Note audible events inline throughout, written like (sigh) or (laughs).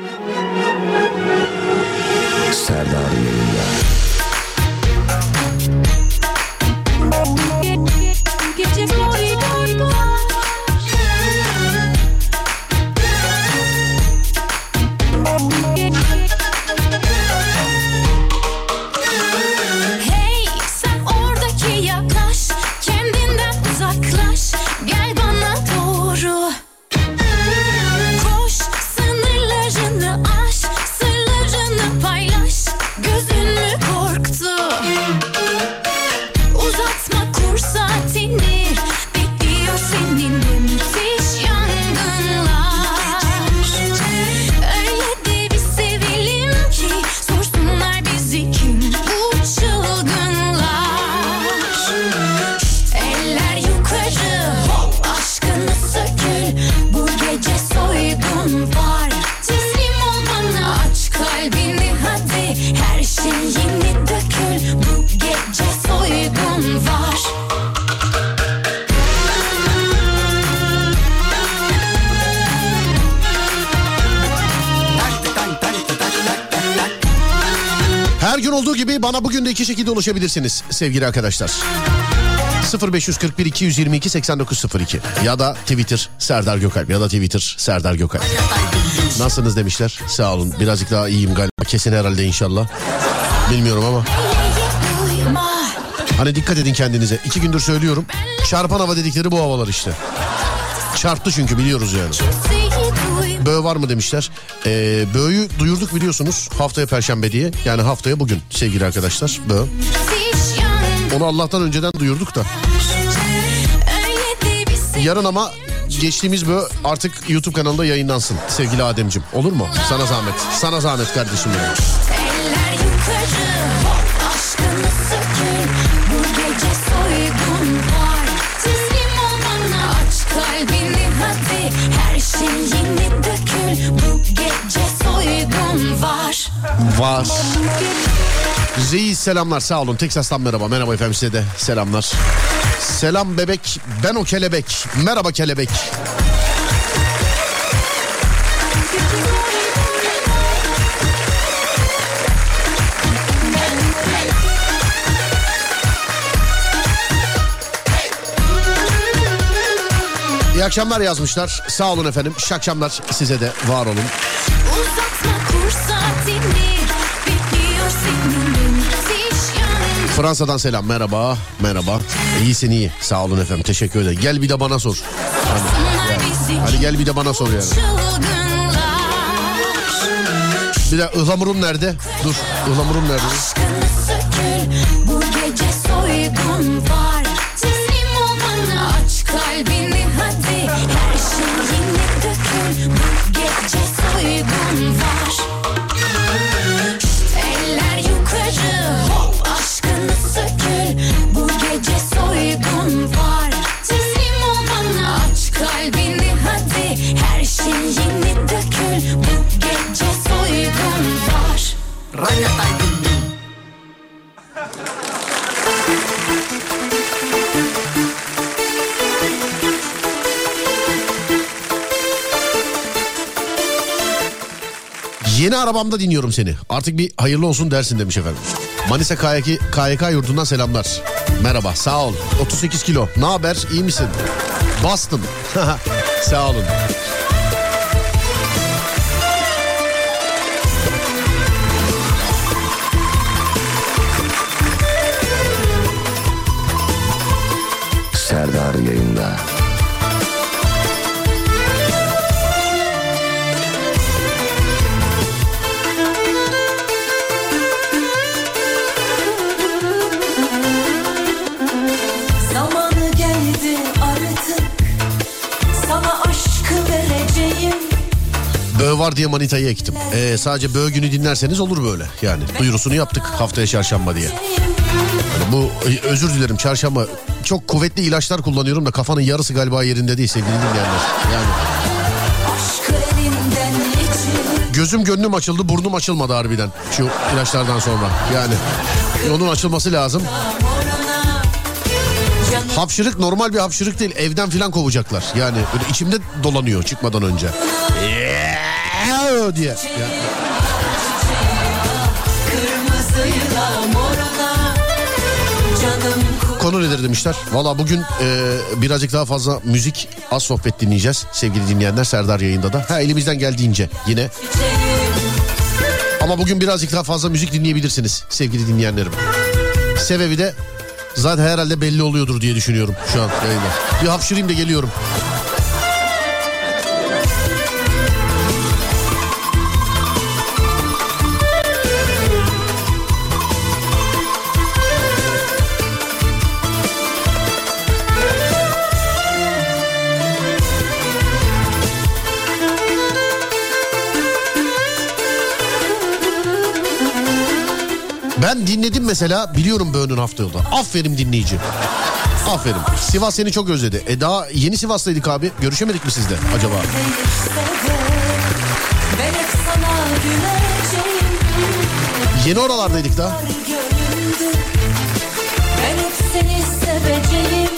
Serdar iki şekilde ulaşabilirsiniz sevgili arkadaşlar. 0541 222 8902 ya da Twitter Serdar Gökalp ya da Twitter Serdar Gökalp. Nasılsınız demişler. Sağ olun. Birazcık daha iyiyim galiba. Kesin herhalde inşallah. Bilmiyorum ama. Hani dikkat edin kendinize. İki gündür söylüyorum. Çarpan hava dedikleri bu havalar işte. Çarptı çünkü biliyoruz yani. Böğ var mı demişler. Ee, böğü duyurduk biliyorsunuz haftaya perşembe diye. Yani haftaya bugün sevgili arkadaşlar. Yangınlar Onu Allah'tan önceden duyurduk da. Yarın ama geçtiğimiz böğ artık YouTube kanalında yayınlansın sevgili Ademcim. Olur mu? Sana zahmet. Sana zahmet kardeşim benim. Var şey soygun var Zeyi selamlar sağ olun. Teksas'tan merhaba. Merhaba efendim size de selamlar. Selam bebek ben o kelebek. Merhaba kelebek. İyi akşamlar yazmışlar. Sağ olun efendim. İyi akşamlar size de var olun. Uzatma Fransa'dan selam. Merhaba. Merhaba. İyisin iyi. Sağ olun efendim. Teşekkür ederim. Gel bir de bana sor. Hani, bizi hani gel bir de bana sor yani. Bir de ıhlamurun nerede? Dur. Ihlamurun nerede arabamda dinliyorum seni. Artık bir hayırlı olsun dersin demiş efendim. Manisa KYK, KYK yurdundan selamlar. Merhaba sağ ol. 38 kilo. Ne haber iyi misin? Bastım. (laughs) sağ olun. Var diye manitayı ektim. Ee, sadece böğ günü dinlerseniz olur böyle. Yani duyurusunu yaptık haftaya çarşamba diye. Yani bu e, özür dilerim çarşamba çok kuvvetli ilaçlar kullanıyorum da kafanın yarısı galiba yerinde değil sevgili dinleyenler. Yani gözüm gönlüm açıldı burnum açılmadı harbiden şu ilaçlardan sonra. Yani onun açılması lazım. Hapşırık normal bir hapşırık değil evden filan kovacaklar. Yani böyle içimde dolanıyor çıkmadan önce. Diye. Konu nedir demişler. Valla bugün e, birazcık daha fazla müzik az sohbet dinleyeceğiz sevgili dinleyenler Serdar yayında da. Ha elimizden geldiğince yine. Ama bugün birazcık daha fazla müzik dinleyebilirsiniz sevgili dinleyenlerim. Sebebi de zaten herhalde belli oluyordur diye düşünüyorum şu an yayında. Bir hapşırayım da geliyorum. Ben dinledim mesela biliyorum Böğün'ün hafta yolda. Aferin dinleyici. Aferin. Sivas seni çok özledi. E daha yeni Sivas'taydık abi. Görüşemedik mi sizde acaba? Yeni oralardaydık da. Ben hep seni seveceğim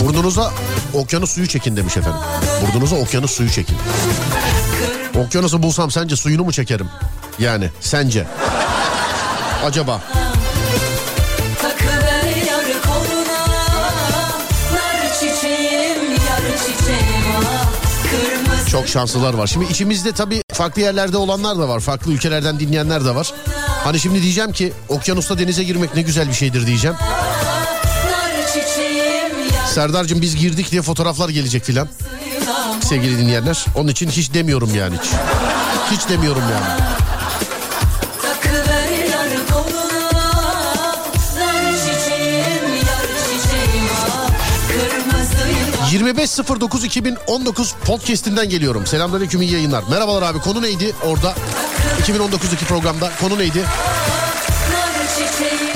Burnunuza okyanus suyu çekin demiş efendim. Burnunuza okyanus suyu çekin. Okyanusu bulsam sence suyunu mu çekerim? Yani sence. Acaba. Çok şanslılar var. Şimdi içimizde tabii farklı yerlerde olanlar da var. Farklı ülkelerden dinleyenler de var. Hani şimdi diyeceğim ki okyanusta denize girmek ne güzel bir şeydir diyeceğim. Serdar'cığım biz girdik diye fotoğraflar gelecek filan. Sevgili dinleyenler. Onun için hiç demiyorum yani hiç. Hiç demiyorum yani. 25.09.2019 podcast'inden geliyorum. Selamünaleyküm iyi yayınlar. Merhabalar abi konu neydi orada? 2019'daki programda konu neydi?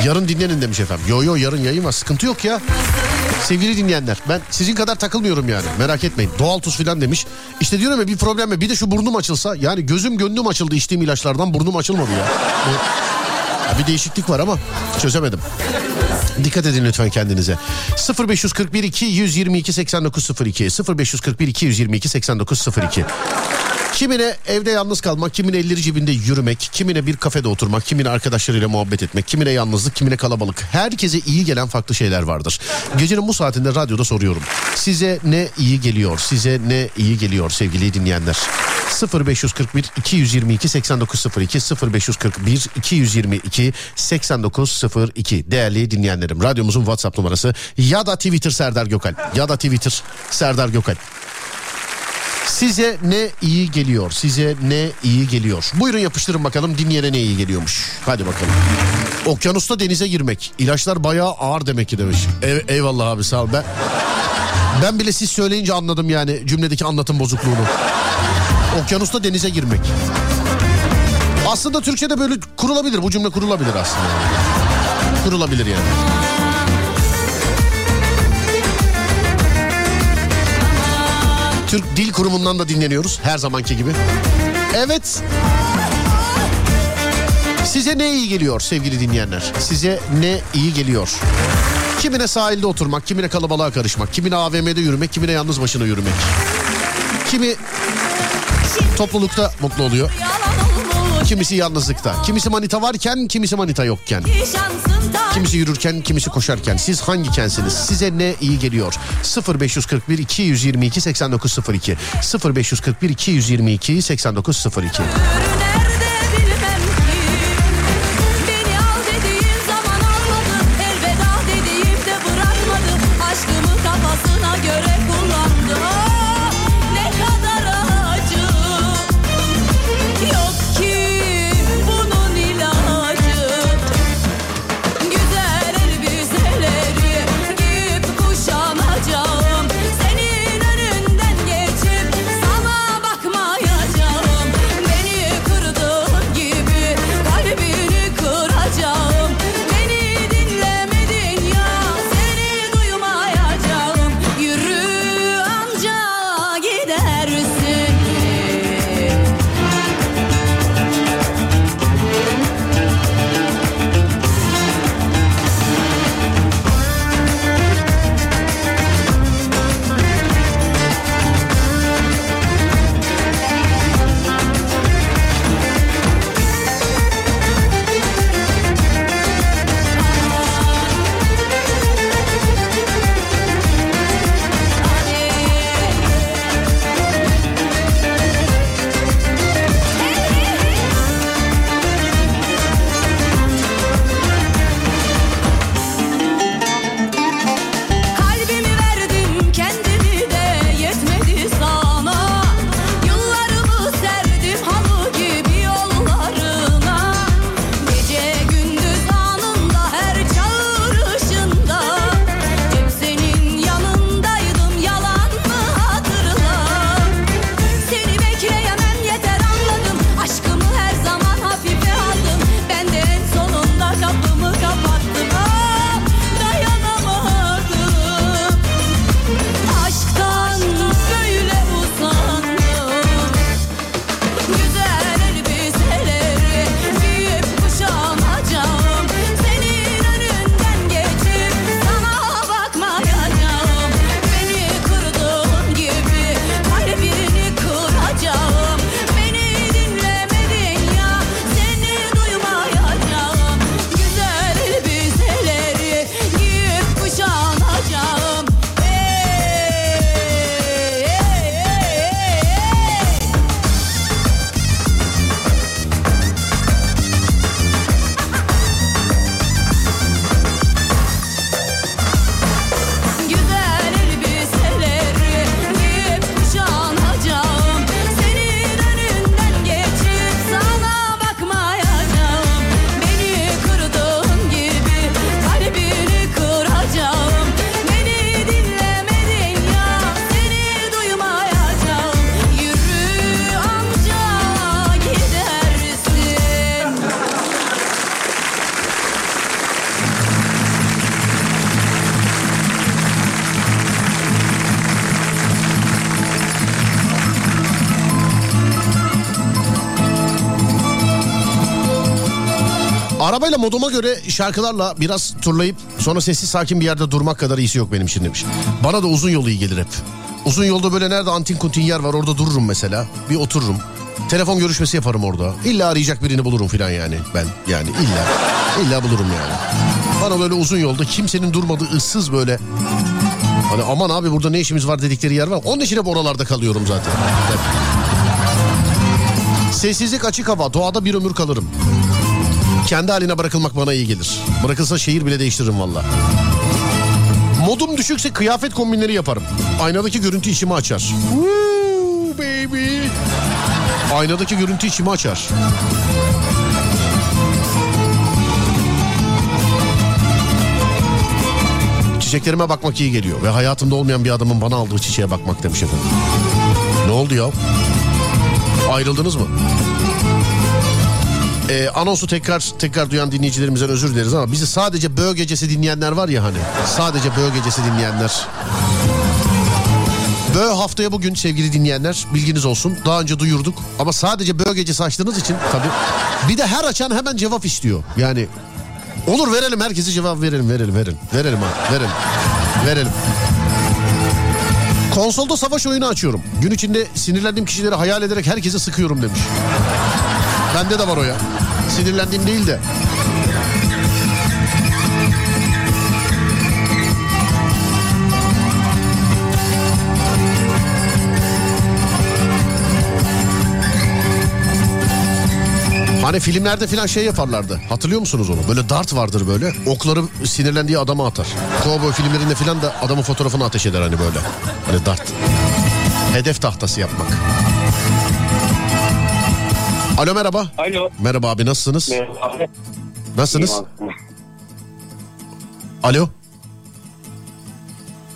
Yarın dinlenin demiş efendim. Yo yo yarın yayın var sıkıntı yok ya. Sevgili dinleyenler ben sizin kadar takılmıyorum yani merak etmeyin. Doğal tuz filan demiş. İşte diyorum ya bir problem mi? Bir de şu burnum açılsa yani gözüm gönlüm açıldı içtiğim ilaçlardan burnum açılmadı ya. Ya bir değişiklik var ama çözemedim. Dikkat edin lütfen kendinize. 0541 222 8902 0541 222 8902 Kimine evde yalnız kalmak, kimine elleri cebinde yürümek, kimine bir kafede oturmak, kimine arkadaşlarıyla muhabbet etmek, kimine yalnızlık, kimine kalabalık. Herkese iyi gelen farklı şeyler vardır. Gecenin bu saatinde radyoda soruyorum. Size ne iyi geliyor? Size ne iyi geliyor sevgili dinleyenler? 0541 222 8902 0541 222 8902 değerli dinleyenlerim radyomuzun WhatsApp numarası ya da Twitter Serdar Gökalp ya da Twitter Serdar Gökalp Size ne iyi geliyor? Size ne iyi geliyor? Buyurun yapıştırın bakalım dinleyene ne iyi geliyormuş. Hadi bakalım. Okyanusta denize girmek. İlaçlar bayağı ağır demek ki demiş. Ey- eyvallah abi sağ ol. Ben, ben bile siz söyleyince anladım yani cümledeki anlatım bozukluğunu. Okyanusta denize girmek. Aslında Türkçe'de böyle kurulabilir. Bu cümle kurulabilir aslında. Kurulabilir yani. Türk Dil Kurumu'ndan da dinleniyoruz her zamanki gibi. Evet. Size ne iyi geliyor sevgili dinleyenler? Size ne iyi geliyor? Kimine sahilde oturmak, kimine kalabalığa karışmak, kimine AVM'de yürümek, kimine yalnız başına yürümek. Kimi toplulukta mutlu oluyor. Kimisi yalnızlıkta. Kimisi manita varken, kimisi manita yokken. Kimisi yürürken, kimisi koşarken. Siz hangi kensiniz? Size ne iyi geliyor? 0541 222 8902 0541 222 8902 moduma göre şarkılarla biraz turlayıp sonra sessiz sakin bir yerde durmak kadar iyisi yok benim için demiş. Bana da uzun yol iyi gelir hep. Uzun yolda böyle nerede antin kuntin yer var orada dururum mesela. Bir otururum. Telefon görüşmesi yaparım orada. İlla arayacak birini bulurum filan yani ben. Yani illa. illa bulurum yani. Bana böyle uzun yolda kimsenin durmadığı ıssız böyle Hani aman abi burada ne işimiz var dedikleri yer var. Onun için hep oralarda kalıyorum zaten. Sessizlik açık hava. Doğada bir ömür kalırım. Kendi haline bırakılmak bana iyi gelir. Bırakılsa şehir bile değiştiririm valla. Modum düşükse kıyafet kombinleri yaparım. Aynadaki görüntü içimi açar. Woo, baby. Aynadaki görüntü içimi açar. Çiçeklerime bakmak iyi geliyor. Ve hayatımda olmayan bir adamın bana aldığı çiçeğe bakmak demiş efendim. Ne oldu ya? Ayrıldınız mı? Ee, anonsu tekrar tekrar duyan dinleyicilerimizden özür dileriz ama bizi sadece Böğ Gecesi dinleyenler var ya hani. Sadece Böğ Gecesi dinleyenler. Böğ haftaya bugün sevgili dinleyenler bilginiz olsun. Daha önce duyurduk ama sadece Böğ Gecesi açtığınız için tabii. Bir de her açan hemen cevap istiyor. Yani olur verelim herkese cevap verelim verelim verelim. Verelim ha verelim. Verelim. Konsolda savaş oyunu açıyorum. Gün içinde sinirlendiğim kişileri hayal ederek herkese sıkıyorum demiş. Bende de var o ya. Sinirlendiğim değil de. Hani filmlerde filan şey yaparlardı. Hatırlıyor musunuz onu? Böyle dart vardır böyle. Okları sinirlendiği adama atar. Cowboy filmlerinde filan da adamın fotoğrafını ateş eder hani böyle. Hani dart. Hedef tahtası yapmak. Alo merhaba. Alo. Merhaba abi nasılsınız? Merhaba. Nasılsınız? Alo.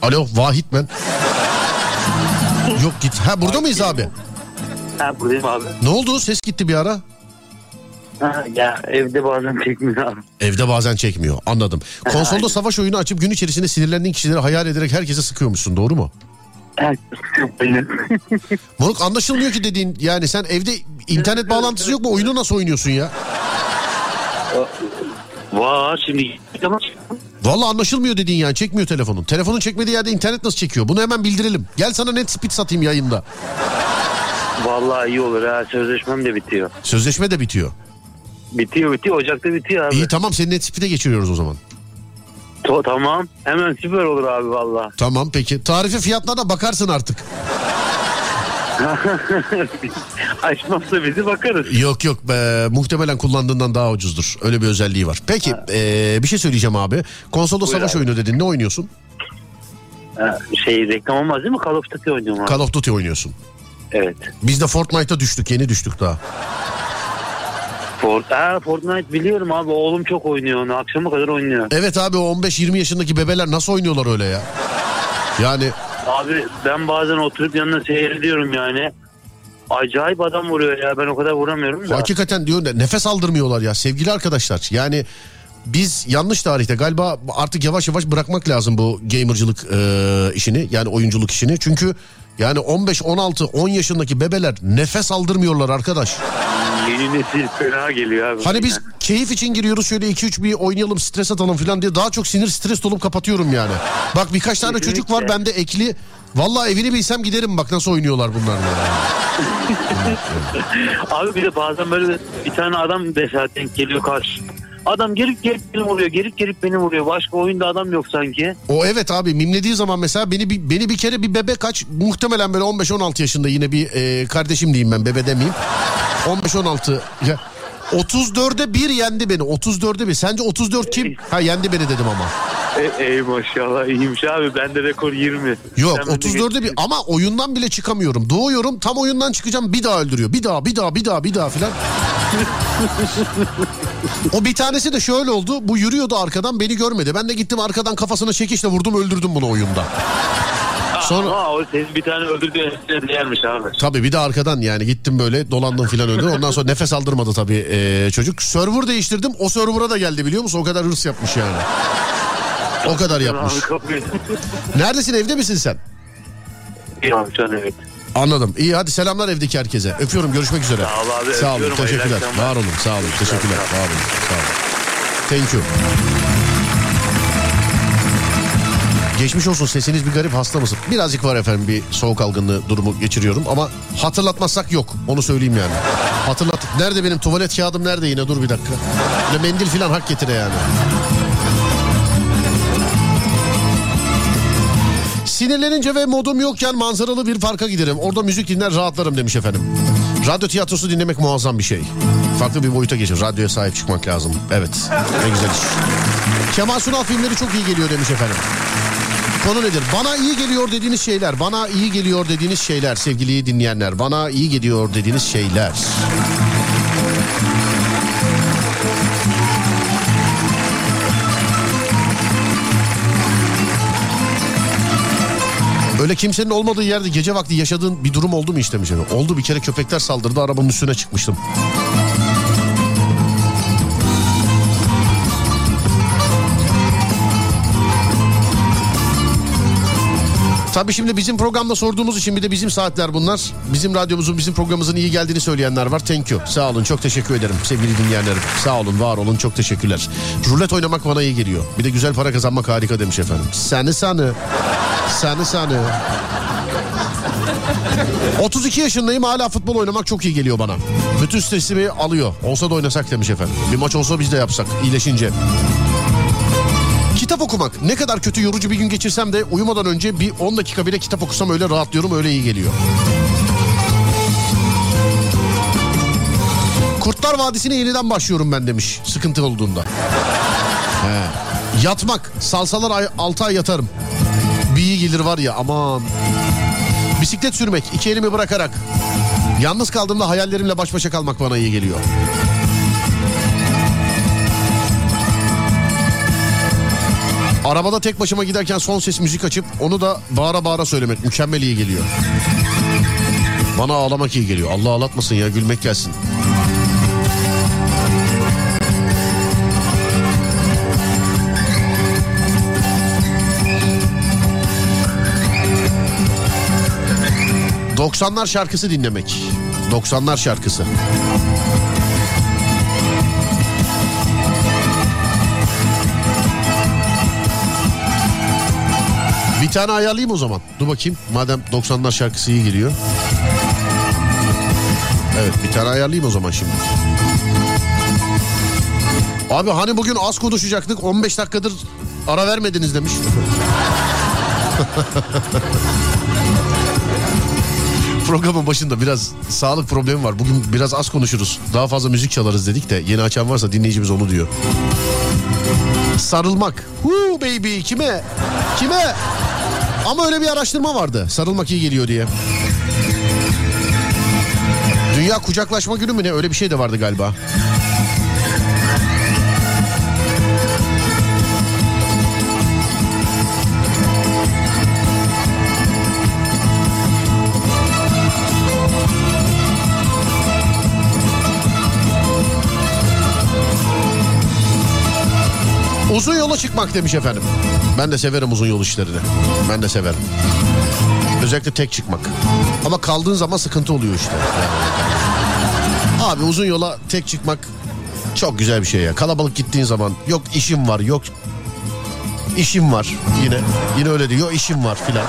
Alo Vahit ben. Yok git. Ha burada mıyız abi? Ha buradayım abi. Ne oldu? Ses gitti bir ara. Ha, ya evde bazen çekmiyor abi. Evde bazen çekmiyor. Anladım. Konsolda savaş oyunu açıp gün içerisinde sinirlendiğin kişileri hayal ederek herkese sıkıyormuşsun. Doğru mu? (laughs) Moruk anlaşılmıyor ki dediğin yani sen evde internet bağlantısı yok mu? Oyunu nasıl oynuyorsun ya? Var şimdi ama Vallahi anlaşılmıyor dediğin yani çekmiyor telefonun. Telefonun çekmediği yerde internet nasıl çekiyor? Bunu hemen bildirelim. Gel sana net speed satayım yayında. vallahi iyi olur ha sözleşmem de bitiyor. Sözleşme de bitiyor. Bitiyor bitiyor Ocak'ta bitiyor abi. İyi tamam seni net speed'e geçiriyoruz o zaman. To- tamam hemen süper olur abi valla. Tamam peki. Tarife fiyatlarına bakarsın artık. (laughs) Açmazsa bizi bakarız. Yok yok be, muhtemelen kullandığından daha ucuzdur. Öyle bir özelliği var. Peki ee, bir şey söyleyeceğim abi. Konsolda Buyur savaş abi. oyunu dedin. Ne oynuyorsun? Şey reklam olmaz değil mi? Call of Duty oynuyorum abi. Call of Duty oynuyorsun. Evet. Biz de Fortnite'a düştük. Yeni düştük daha. Fort ha, Fortnite biliyorum abi. Oğlum çok oynuyor onu. Akşama kadar oynuyor. Evet abi o 15-20 yaşındaki bebeler nasıl oynuyorlar öyle ya? Yani Abi ben bazen oturup yanına seyrediyorum yani. Acayip adam vuruyor ya. Ben o kadar vuramıyorum da. hakikaten diyor ne- nefes aldırmıyorlar ya sevgili arkadaşlar. Yani biz yanlış tarihte galiba artık yavaş yavaş bırakmak lazım bu gamercılık e, işini yani oyunculuk işini. Çünkü yani 15, 16, 10 yaşındaki bebeler nefes aldırmıyorlar arkadaş. Yeni nesil fena geliyor abi. Hani biz keyif için giriyoruz şöyle 2-3 bir oynayalım stres atalım falan diye daha çok sinir stres dolup kapatıyorum yani. Bak birkaç tane çocuk var Kesinlikle. bende ekli. Vallahi evini bilsem giderim bak nasıl oynuyorlar bunlar. (laughs) Abi bir de bazen böyle bir tane adam mesela denk geliyor karşı. Adam gelip gelip beni vuruyor. Gelip gelip beni vuruyor. Başka oyunda adam yok sanki. O evet abi mimlediği zaman mesela beni bir, beni bir kere bir bebe kaç muhtemelen böyle 15-16 yaşında yine bir e, kardeşim diyeyim ben bebe demeyeyim. 15-16 ya 34'e 1 yendi beni 34'e 1 sence 34 kim? Ha yendi beni dedim ama. E, ey maşallah iyiymiş abi. Bende rekor 20. Yok Sen beni 34'e 1 ama oyundan bile çıkamıyorum. Doğuyorum tam oyundan çıkacağım bir daha öldürüyor. Bir daha bir daha bir daha bir daha filan. o bir tanesi de şöyle oldu. Bu yürüyordu arkadan beni görmedi. Ben de gittim arkadan kafasına çekişle vurdum öldürdüm bunu oyunda. Sonra Ama o ses bir tane öldürdüğü hepsine değermiş abi. Tabii bir de arkadan yani gittim böyle dolandım filan öldü. Ondan sonra nefes aldırmadı tabii ee, çocuk. Server değiştirdim o server'a da geldi biliyor musun? O kadar hırs yapmış yani. O kadar yapmış. (laughs) Neredesin evde misin sen? İyi abi şu an evet. Anladım. İyi hadi selamlar evdeki herkese. Öpüyorum görüşmek üzere. Sağ ol abi, Sağ olun teşekkürler. Var olun sağ olun teşekkürler. Var olun sağ olun. Thank you. Geçmiş olsun sesiniz bir garip hasta mısın? Birazcık var efendim bir soğuk algınlığı durumu geçiriyorum ama hatırlatmazsak yok onu söyleyeyim yani. Hatırlat. Nerede benim tuvalet kağıdım nerede yine dur bir dakika. Böyle mendil filan hak getire yani. Sinirlenince ve modum yokken manzaralı bir parka giderim. Orada müzik dinler rahatlarım demiş efendim. Radyo tiyatrosu dinlemek muazzam bir şey. Farklı bir boyuta geçir. Radyoya sahip çıkmak lazım. Evet. Ne güzel iş. Kemal Sunal filmleri çok iyi geliyor demiş efendim. Konu nedir? Bana iyi geliyor dediğiniz şeyler. Bana iyi geliyor dediğiniz şeyler sevgili dinleyenler. Bana iyi geliyor dediğiniz şeyler. Öyle kimsenin olmadığı yerde gece vakti yaşadığın bir durum oldu mu işte efendim. Oldu bir kere köpekler saldırdı arabanın üstüne çıkmıştım. Tabii şimdi bizim programda sorduğumuz için bir de bizim saatler bunlar. Bizim radyomuzun, bizim programımızın iyi geldiğini söyleyenler var. Thank you. Sağ olun, çok teşekkür ederim sevgili dinleyenlerim. Sağ olun, var olun, çok teşekkürler. Rulet oynamak bana iyi geliyor. Bir de güzel para kazanmak harika demiş efendim. Seni sanı. Seni sanı. 32 yaşındayım hala futbol oynamak çok iyi geliyor bana. Bütün stresimi alıyor. Olsa da oynasak demiş efendim. Bir maç olsa biz de yapsak iyileşince. Kitap okumak ne kadar kötü yorucu bir gün geçirsem de uyumadan önce bir 10 dakika bile kitap okusam öyle rahatlıyorum öyle iyi geliyor. Kurtlar Vadisi'ne yeniden başlıyorum ben demiş sıkıntı olduğunda. He. Yatmak salsalar ay, 6 ay yatarım. Bir iyi gelir var ya aman. Bisiklet sürmek iki elimi bırakarak. Yalnız kaldığımda hayallerimle baş başa kalmak bana iyi geliyor. Arabada tek başıma giderken son ses müzik açıp onu da bağıra bağıra söylemek mükemmel iyi geliyor. Bana ağlamak iyi geliyor. Allah ağlatmasın ya gülmek gelsin. ...90'lar şarkısı dinlemek. 90'lar şarkısı. Tane ayarlayayım o zaman. Dur bakayım. Madem 90'lar şarkısı iyi geliyor. Evet bir tane ayarlayayım o zaman şimdi. Abi hani bugün az konuşacaktık 15 dakikadır ara vermediniz demiş. (laughs) Programın başında biraz sağlık problemi var. Bugün biraz az konuşuruz. Daha fazla müzik çalarız dedik de yeni açan varsa dinleyicimiz onu diyor. Sarılmak. Huu baby kime? Kime? Ama öyle bir araştırma vardı. Sarılmak iyi geliyor diye. Dünya kucaklaşma günü mü ne? Öyle bir şey de vardı galiba. Uzun yola çıkmak demiş efendim. Ben de severim uzun yol işlerini. Ben de severim. Özellikle tek çıkmak. Ama kaldığın zaman sıkıntı oluyor işte. Abi uzun yola tek çıkmak çok güzel bir şey ya. Kalabalık gittiğin zaman yok işim var yok işim var yine. Yine öyle diyor işim var filan.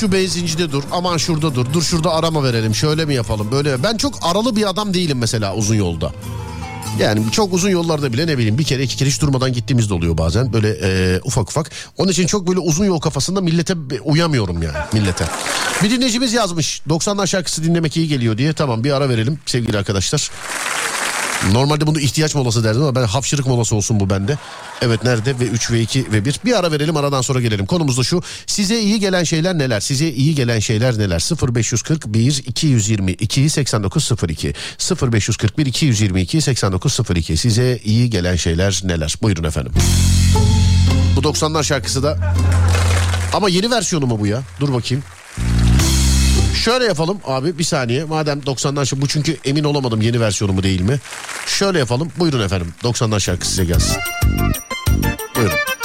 Şu benzincide dur aman şurada dur dur şurada arama verelim şöyle mi yapalım böyle. Ben çok aralı bir adam değilim mesela uzun yolda. Yani çok uzun yollarda bile ne bileyim bir kere iki kere hiç durmadan gittiğimiz de oluyor bazen böyle e, ufak ufak. Onun için çok böyle uzun yol kafasında millete uyamıyorum yani millete. Bir dinleyicimiz yazmış 90'lar şarkısı dinlemek iyi geliyor diye tamam bir ara verelim sevgili arkadaşlar. Normalde bunu ihtiyaç molası derdim ama ben hapşırık molası olsun bu bende. Evet nerede ve 3 ve 2 ve 1. Bir ara verelim aradan sonra gelelim. Konumuz da şu. Size iyi gelen şeyler neler? Size iyi gelen şeyler neler? 0541 222 8902 0541 222 8902 Size iyi gelen şeyler neler? Buyurun efendim. Bu 90'lar şarkısı da ama yeni versiyonu mu bu ya? Dur bakayım. Şöyle yapalım abi bir saniye. Madem 90'lar şarkısı bu çünkü emin olamadım yeni versiyonu mu değil mi? Şöyle yapalım. Buyurun efendim. 90'lar şarkısı size gelsin. Buyurun.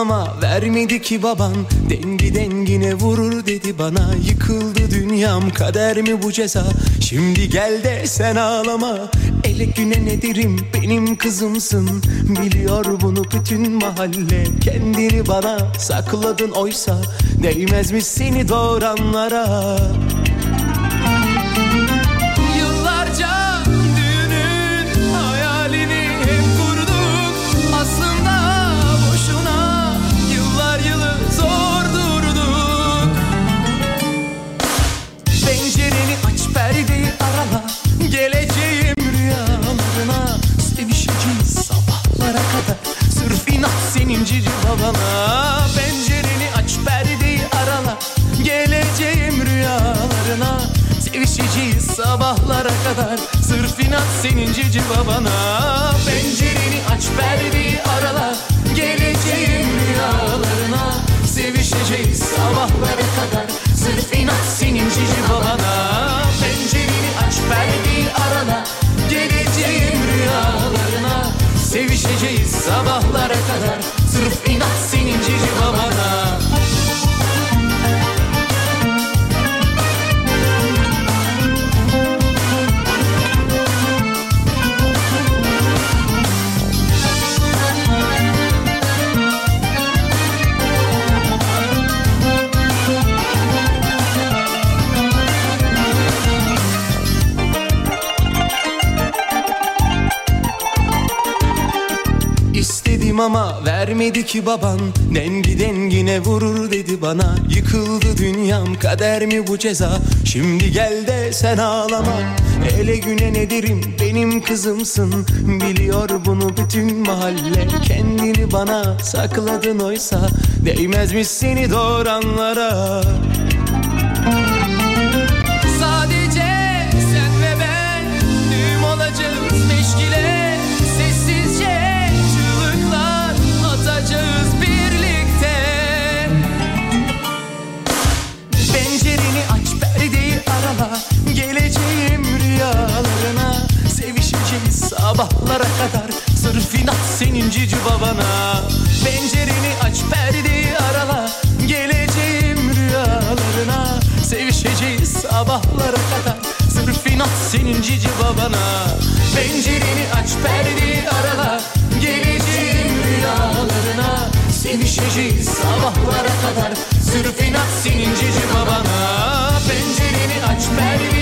Ama vermedi ki baban. Dengi dengine vurur dedi bana. Yıkıldı dünyam kader mi bu ceza? Şimdi gel de sen ağlama. Ele güne ne derim benim kızımsın. Biliyor bunu bütün mahalle. Kendini bana sakladın oysa. Değmezmiş seni doğuranlara babana Pencereni aç perdeyi arala Geleceğim rüyalarına. Sevişeceğiz sabahlara kadar. Sırf inat senin cici babana. Pencereni aç perdeyi arala Geleceğim rüyalarına. Sevişeceğiz sabahlara kadar. Sırf inat senin cici babana. Pencereni aç perdeyi arala Geleceğim rüyalarına. Sevişeceğiz sabahlara kadar Ama vermedi ki baban. Dengi dengine vurur dedi bana. Yıkıldı dünyam kader mi bu ceza? Şimdi gel de sen ağlama. Ele güne ne derim benim kızımsın. Biliyor bunu bütün mahalle. Kendini bana sakladın oysa. Değmezmiş seni doğuranlara cici babana Pencereni aç perdeyi arala. Geleceğim rüyalarına Sevişeceğiz sabahlara kadar Sırf inat senin cici babana Pencereni aç perdeyi arala. Geleceğim rüyalarına Sevişeceğiz sabahlara kadar. Sırf inat senin cici babana Pencereni aç perdeyi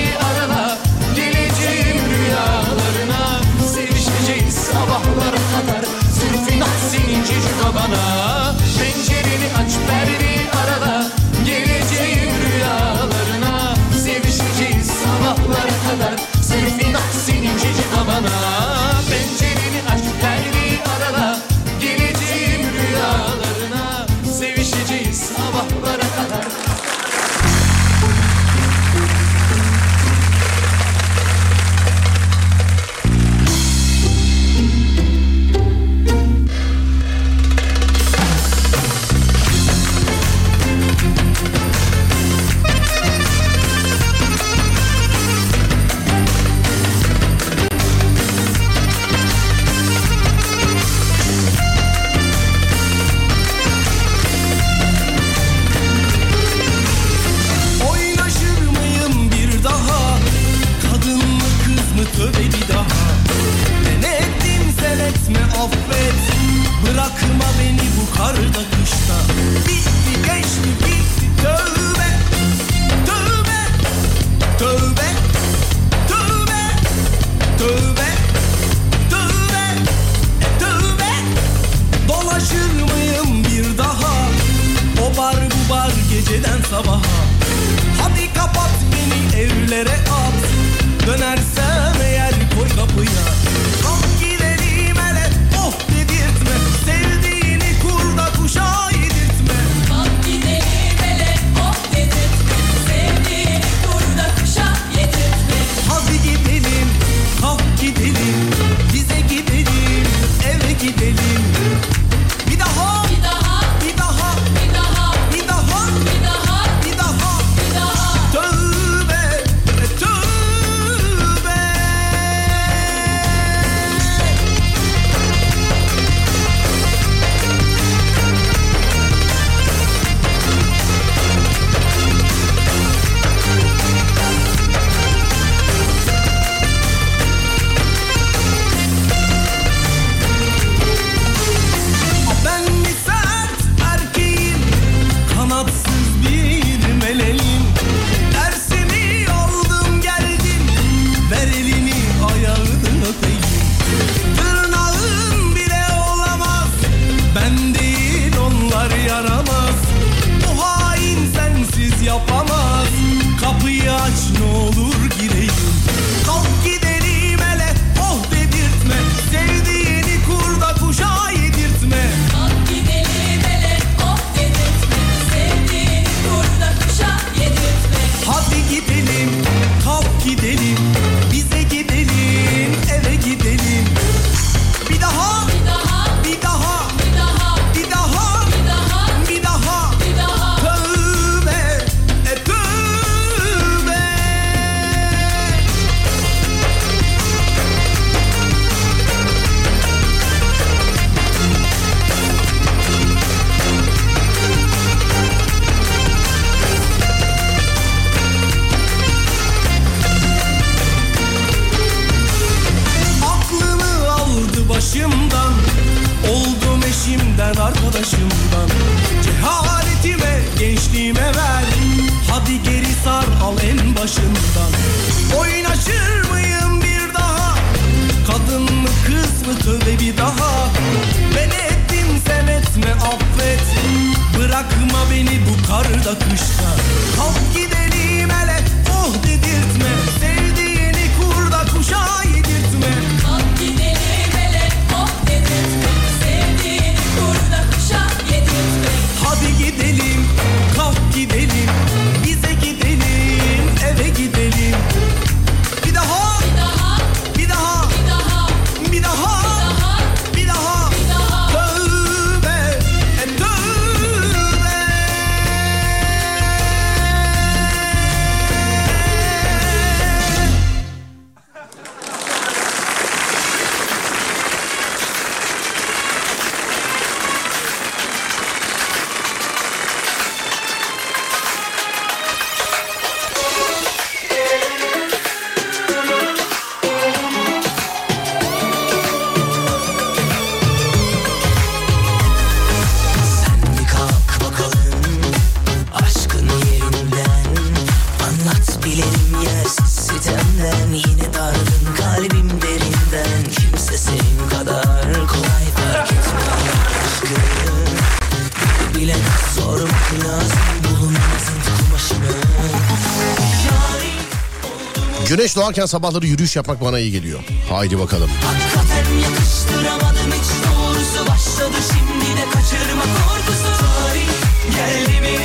doğarken sabahları yürüyüş yapmak bana iyi geliyor. Haydi bakalım. hakikaten yakıştıramadım hiç doğrusu Başladı şimdi de kaçırma korkusu Tarih geldi mi?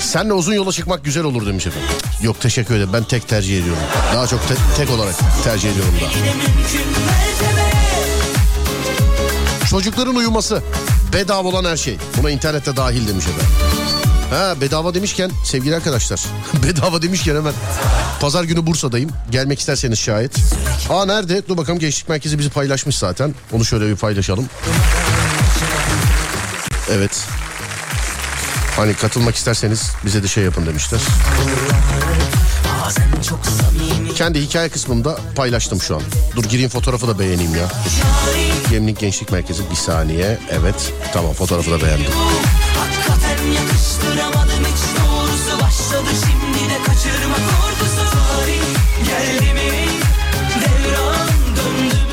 Senle uzun yola çıkmak güzel olur demiş efendim. Yok teşekkür ederim ben tek tercih ediyorum. Daha çok te- tek olarak tercih ediyorum da. Çocukların uyuması. Bedava olan her şey. Buna internette dahil demiş efendim. Ha bedava demişken sevgili arkadaşlar. (laughs) bedava demişken hemen. Pazar günü Bursa'dayım. Gelmek isterseniz şayet. Aa nerede? Dur bakalım Gençlik Merkezi bizi paylaşmış zaten. Onu şöyle bir paylaşalım. Evet. Hani katılmak isterseniz bize de şey yapın demişler. Kendi hikaye kısmında paylaştım şu an. Dur gireyim fotoğrafı da beğeneyim ya. Gemlik Gençlik Merkezi bir saniye. Evet tamam fotoğrafı da beğendim. Hakikaten yakıştıramadım hiç doğrusu Başladı şimdi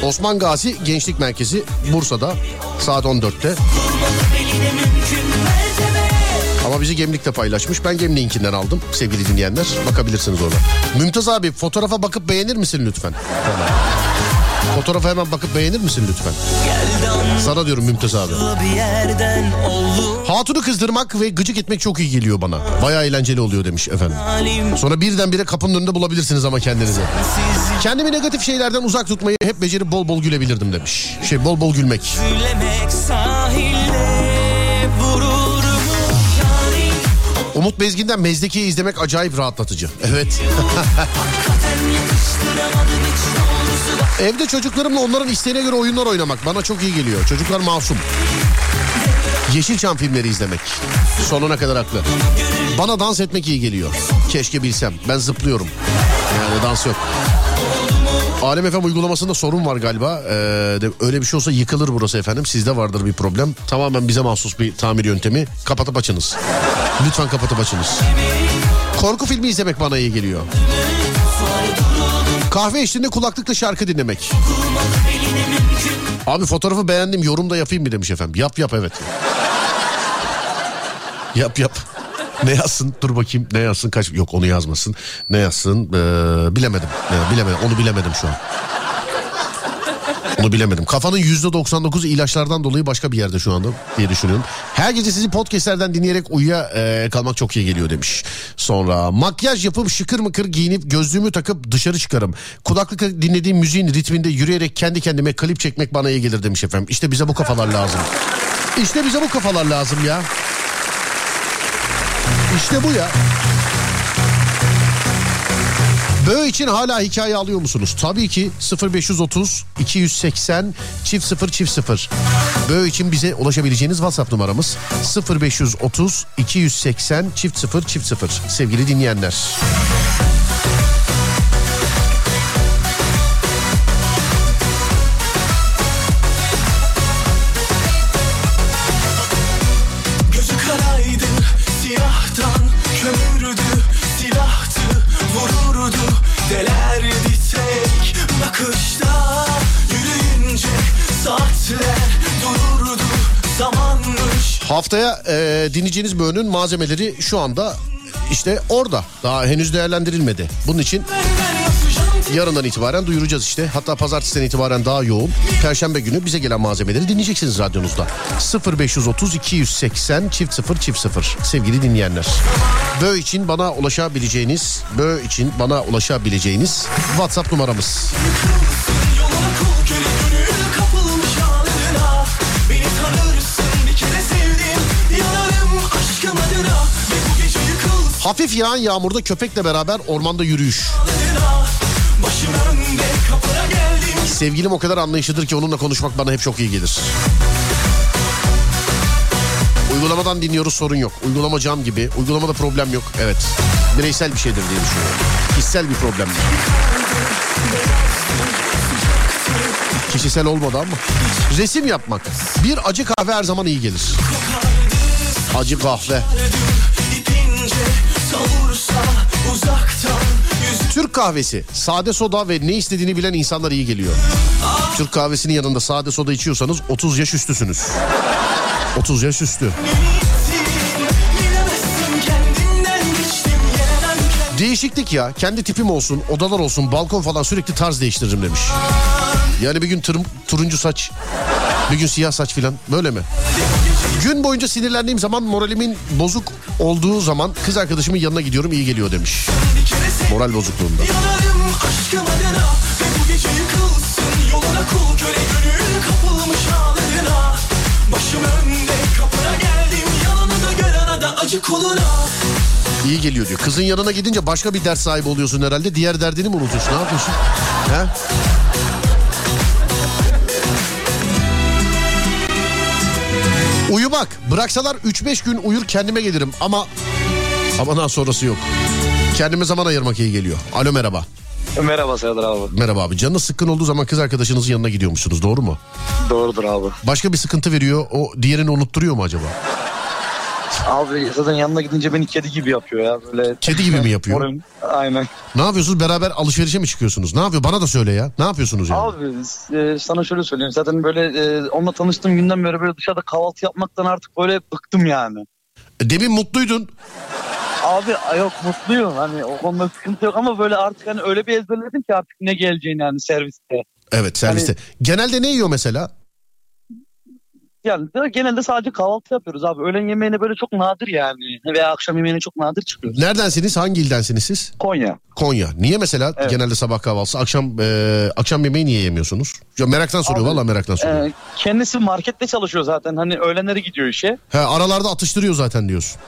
Osman Gazi Gençlik Merkezi Bursa'da saat 14'te. Kurmalı beline mümkün mertebe Ama bizi Gemlik'te paylaşmış. Ben Gemlik'inkinden aldım sevgili dinleyenler. Bakabilirsiniz ona. Mümtaz abi fotoğrafa bakıp beğenir misin lütfen? Tamam. Fotoğrafa hemen bakıp beğenir misin lütfen? Sana diyorum Mümtaz abi. Hatunu kızdırmak ve gıcık etmek çok iyi geliyor bana. Baya eğlenceli oluyor demiş efendim. Sonra birdenbire kapının önünde bulabilirsiniz ama kendinizi. Kendimi negatif şeylerden uzak tutmayı hep becerip bol bol gülebilirdim demiş. Şey bol bol gülmek. Umut Bezgin'den Mezdeki'yi izlemek acayip rahatlatıcı. Evet. (laughs) Evde çocuklarımla onların isteğine göre oyunlar oynamak bana çok iyi geliyor. Çocuklar masum. Yeşilçam filmleri izlemek. Sonuna kadar haklı. Bana dans etmek iyi geliyor. Keşke bilsem. Ben zıplıyorum. Yani dans yok. Alem FM uygulamasında sorun var galiba. Ee, öyle bir şey olsa yıkılır burası efendim. Sizde vardır bir problem. Tamamen bize mahsus bir tamir yöntemi. Kapatıp açınız. Lütfen kapatıp açınız. Korku filmi izlemek bana iyi geliyor. Kahve eşliğinde kulaklıkla şarkı dinlemek. Abi fotoğrafı beğendim yorum da yapayım mı demiş efendim. Yap yap evet. yap yap. Ne yazsın? Dur bakayım ne yazsın kaç... Yok onu yazmasın. Ne yazsın? Ee, bilemedim. Ee, bilemedim. Onu bilemedim şu an. Onu bilemedim. Kafanın yüzde 99 ilaçlardan dolayı başka bir yerde şu anda diye düşünüyorum. Her gece sizi podcastlerden dinleyerek uyuya e, kalmak çok iyi geliyor demiş. Sonra makyaj yapıp şıkır mıkır giyinip gözlüğümü takıp dışarı çıkarım. Kulaklıkla dinlediğim müziğin ritminde yürüyerek kendi kendime klip çekmek bana iyi gelir demiş efendim. İşte bize bu kafalar lazım. İşte bize bu kafalar lazım ya. İşte bu ya. Böğ için hala hikaye alıyor musunuz? Tabii ki 0530 280 çift 0 çift 0. Böğ için bize ulaşabileceğiniz WhatsApp numaramız 0530 280 çift 0 çift 0. Sevgili dinleyenler. Haftaya e, dinleyeceğiniz böğünün malzemeleri şu anda işte orada. Daha henüz değerlendirilmedi. Bunun için yarından itibaren duyuracağız işte. Hatta pazartesiden itibaren daha yoğun. Perşembe günü bize gelen malzemeleri dinleyeceksiniz radyonuzda. 0530 280 çift 0 çift 0 sevgili dinleyenler. Bö için bana ulaşabileceğiniz, Bö için bana ulaşabileceğiniz WhatsApp numaramız. Hafif yağan yağmurda köpekle beraber ormanda yürüyüş. Sevgilim o kadar anlayışlıdır ki onunla konuşmak bana hep çok iyi gelir. Uygulamadan dinliyoruz sorun yok. Uygulama cam gibi. Uygulamada problem yok. Evet. Bireysel bir şeydir diye düşünüyorum. Kişisel bir problem. Kişisel olmadı ama. Resim yapmak. Bir acı kahve her zaman iyi gelir. Acı kahve. Türk kahvesi, sade soda ve ne istediğini bilen insanlar iyi geliyor. Türk kahvesinin yanında sade soda içiyorsanız 30 yaş üstüsünüz. 30 yaş üstü. Değişiklik ya. Kendi tipim olsun, odalar olsun, balkon falan sürekli tarz değiştiririm demiş. Yani bir gün tırım, turuncu saç, bir gün siyah saç filan. Böyle mi? Gün boyunca sinirlendiğim zaman moralimin bozuk olduğu zaman kız arkadaşımın yanına gidiyorum iyi geliyor demiş. Moral bozukluğunda. Yanarım aşkım adına Ve bu gece yıkılsın Yoluna kul köle gönül kapılmış halına Başım önde kapına geldim Yalanı da görana da acı koluna İyi geliyor diyor. Kızın yanına gidince başka bir dert sahibi oluyorsun herhalde. Diğer derdini mi unutuyorsun? Ne yapıyorsun? He? Uyumak. Bıraksalar 3-5 gün uyur kendime gelirim ama ama daha sonrası yok. Kendime zaman ayırmak iyi geliyor. Alo merhaba. Merhaba Serdar abi. Merhaba abi. Canınız sıkkın olduğu zaman kız arkadaşınızın yanına gidiyormuşsunuz doğru mu? Doğrudur abi. Başka bir sıkıntı veriyor. O diğerini unutturuyor mu acaba? Abi zaten yanına gidince beni kedi gibi yapıyor ya. Böyle Kedi gibi mi yapıyor? Moralim- Aynen. Ne yapıyorsunuz? Beraber alışverişe mi çıkıyorsunuz? Ne yapıyor? Bana da söyle ya. Ne yapıyorsunuz yani? Abi e, sana şöyle söyleyeyim. Zaten böyle e, onunla tanıştığım günden beri böyle dışarıda kahvaltı yapmaktan artık böyle bıktım yani. Demin mutluydun. Abi yok mutluyum hani o konuda sıkıntı yok ama böyle artık hani öyle bir ezberledim ki artık ne geleceğini yani serviste. Evet serviste. Genelde ne yiyor mesela? Yani de genelde sadece kahvaltı yapıyoruz abi. Öğlen yemeğine böyle çok nadir yani. Veya akşam yemeğine çok nadir çıkıyor. Neredensiniz? Hangi ildensiniz siz? Konya. Konya. Niye mesela Evet. genelde sabah kahvaltısı, akşam e, akşam yemeği niye yemiyorsunuz? Ya meraktan soruyor Abi, valla meraktan soruyor. Ee, kendisi markette çalışıyor zaten. Hani öğlenleri gidiyor işe. He, aralarda atıştırıyor zaten diyorsun.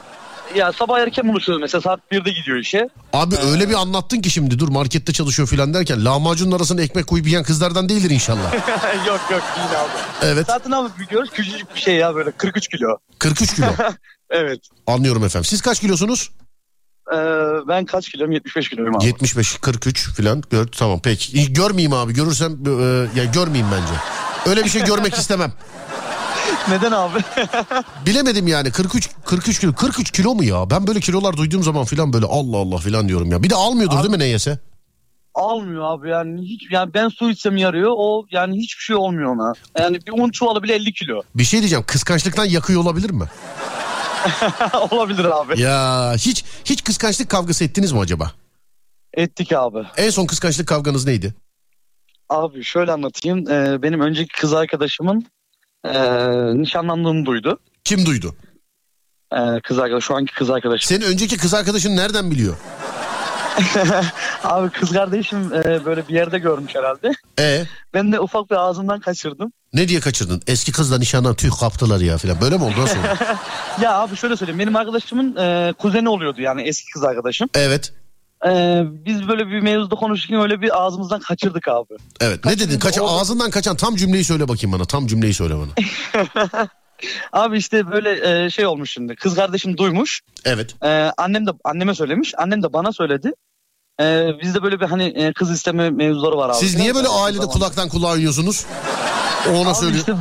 Ya sabah erken buluşuyoruz mesela saat 1'de gidiyor işe. Abi öyle bir anlattın ki şimdi dur markette çalışıyor filan derken lahmacunun arasına ekmek koyup yiyen kızlardan değildir inşallah. (laughs) yok yok değil abi. Evet Zaten abi biliyoruz küçücük bir şey ya böyle 43 kilo. 43 kilo. (laughs) Evet. Anlıyorum efendim. Siz kaç kilosunuz? Ee, ben kaç kiloyum? 75 kiloyum abi. 75 43 filan. Gör, tamam peki. Görmeyeyim abi. Görürsem e, ya görmeyeyim bence. Öyle bir şey görmek (laughs) istemem. Neden abi? (laughs) Bilemedim yani 43 43 kilo 43 kilo mu ya? Ben böyle kilolar duyduğum zaman filan böyle Allah Allah filan diyorum ya. Bir de almıyordur değil mi ne yese? Almıyor abi yani hiç yani ben su içsem yarıyor o yani hiçbir şey olmuyor ona. Yani bir un çuvalı bile 50 kilo. Bir şey diyeceğim kıskançlıktan yakıyor olabilir mi? (laughs) Olabilir abi. Ya hiç hiç kıskançlık kavgası ettiniz mi acaba? Ettik abi. En son kıskançlık kavganız neydi? Abi şöyle anlatayım. Ee, benim önceki kız arkadaşımın ee, nişanlandığını duydu. Kim duydu? Ee, kız arkadaş, şu anki kız arkadaşım. Senin önceki kız arkadaşın nereden biliyor? (laughs) Abi kız kardeşim e, böyle bir yerde görmüş herhalde. E Ben de ufak bir ağzından kaçırdım. ne diye kaçırdın? Eski kızla nişandan tüh kaptılar ya filan. Böyle mi oldu nasıl (laughs) oldu? Ya abi şöyle söyleyeyim. Benim arkadaşımın e, kuzeni oluyordu yani eski kız arkadaşım. Evet. Ee, biz böyle bir mevzuda konuşurken öyle bir ağzımızdan kaçırdık abi. Evet. Ne dedin? Kaça, oldu. ağzından kaçan tam cümleyi söyle bakayım bana. Tam cümleyi söyle bana. (laughs) Abi işte böyle e, şey olmuş şimdi. Kız kardeşim duymuş. Evet. Ee, annem de anneme söylemiş. Annem de bana söyledi. Ee, bizde böyle bir hani e, kız isteme mevzuları var abi. Siz niye böyle ailede Zaman. kulaktan kulağa oynuyorsunuz? O ona Abi söylüyor. işte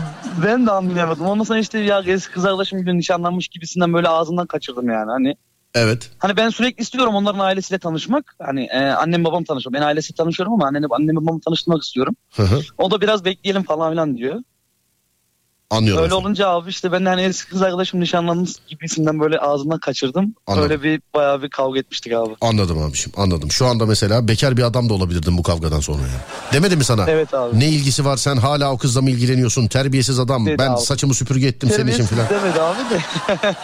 ben de anlayamadım. Ondan sonra işte ya eski kız arkadaşım gibi nişanlanmış gibisinden böyle ağzından kaçırdım yani. Hani Evet. hani ben sürekli istiyorum onların ailesiyle tanışmak. Hani e, annem babam tanışıyor. Ben ailesiyle tanışıyorum ama annemi annem babamı tanıştırmak istiyorum. Hı hı. O da biraz bekleyelim falan filan diyor. Anlıyorum. Öyle efendim. olunca abi işte ben de hani eski kız arkadaşım nişanlanmış gibisinden böyle ağzımdan kaçırdım. Anladım. Öyle bir bayağı bir kavga etmiştik abi. Anladım abiciğim anladım. Şu anda mesela bekar bir adam da olabilirdin bu kavgadan sonra ya. Demedi mi sana? Evet abi. Ne ilgisi var sen hala o kızla mı ilgileniyorsun? Terbiyesiz adam. Dedi ben abi. saçımı süpürge ettim senin için Terbiyesiz filan. demedi abi de.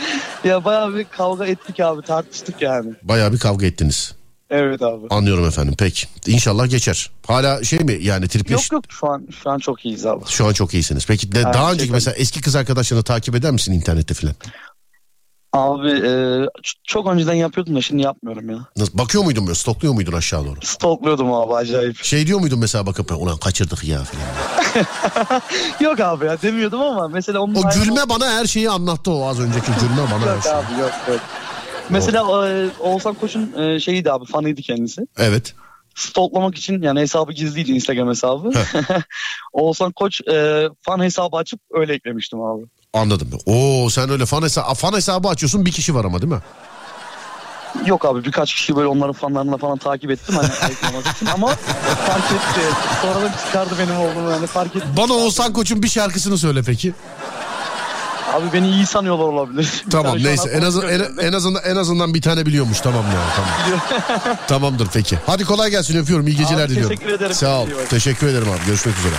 (laughs) ya bayağı bir kavga ettik abi tartıştık yani. Bayağı bir kavga ettiniz. Evet abi. Anlıyorum efendim peki. İnşallah geçer. Hala şey mi yani trip Yok yok şu an şu an çok iyiyiz abi. Şu an çok iyisiniz. Peki de, daha önceki süper. mesela eski kız arkadaşlarını takip eder misin internette filan? Abi e, çok önceden yapıyordum da şimdi yapmıyorum ya. Nasıl, bakıyor muydun böyle stokluyor muydun aşağı doğru? Stalklıyordum abi acayip. Şey diyor muydun mesela bakıp ulan kaçırdık ya filan. (laughs) Yok abi ya demiyordum ama mesela onun O gülme bana her şeyi anlattı o az önceki gülme bana Yok abi yok yok. Mesela e, Oğuzhan Koç'un e, şeyiydi abi fanıydı kendisi. Evet. Stalklamak için yani hesabı gizliydi Instagram hesabı. (laughs) Oğuzhan Koç e, fan hesabı açıp öyle eklemiştim abi. Anladım. Oo sen öyle fan hesabı, fan hesabı açıyorsun bir kişi var ama değil mi? Yok abi birkaç kişi böyle onların fanlarına falan takip ettim hani için ama fark etti. Sonradan çıkardı benim olduğumu yani fark etti. Bana Oğuzhan Koç'un bir şarkısını söyle peki. Abi beni iyi sanıyorlar olabilir. (laughs) Tamam neyse en, azından, en, en azından en azından bir tane biliyormuş tamam ya tamam. (laughs) Tamamdır peki. Hadi kolay gelsin öpüyorum iyi geceler Abi, diliyorum. teşekkür ederim. Sağ ol. Teşekkür ederim abi. Görüşmek üzere.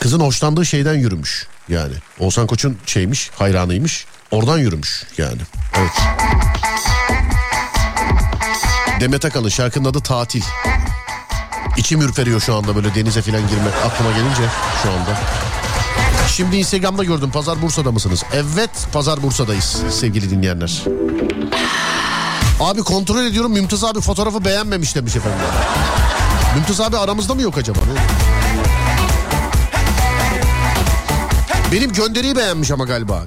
Kızın hoşlandığı şeyden yürümüş yani. Oğuzhan Koç'un şeymiş hayranıymış. Oradan yürümüş yani. Evet. Demet Akalın şarkının adı Tatil. İçim ürperiyor şu anda böyle denize falan girmek aklıma gelince şu anda. Şimdi Instagram'da gördüm. Pazar Bursa'da mısınız? Evet Pazar Bursa'dayız sevgili dinleyenler. Abi kontrol ediyorum Mümtaz abi fotoğrafı beğenmemiş demiş efendim. Mümtaz abi aramızda mı yok acaba? Benim gönderiyi beğenmiş ama galiba.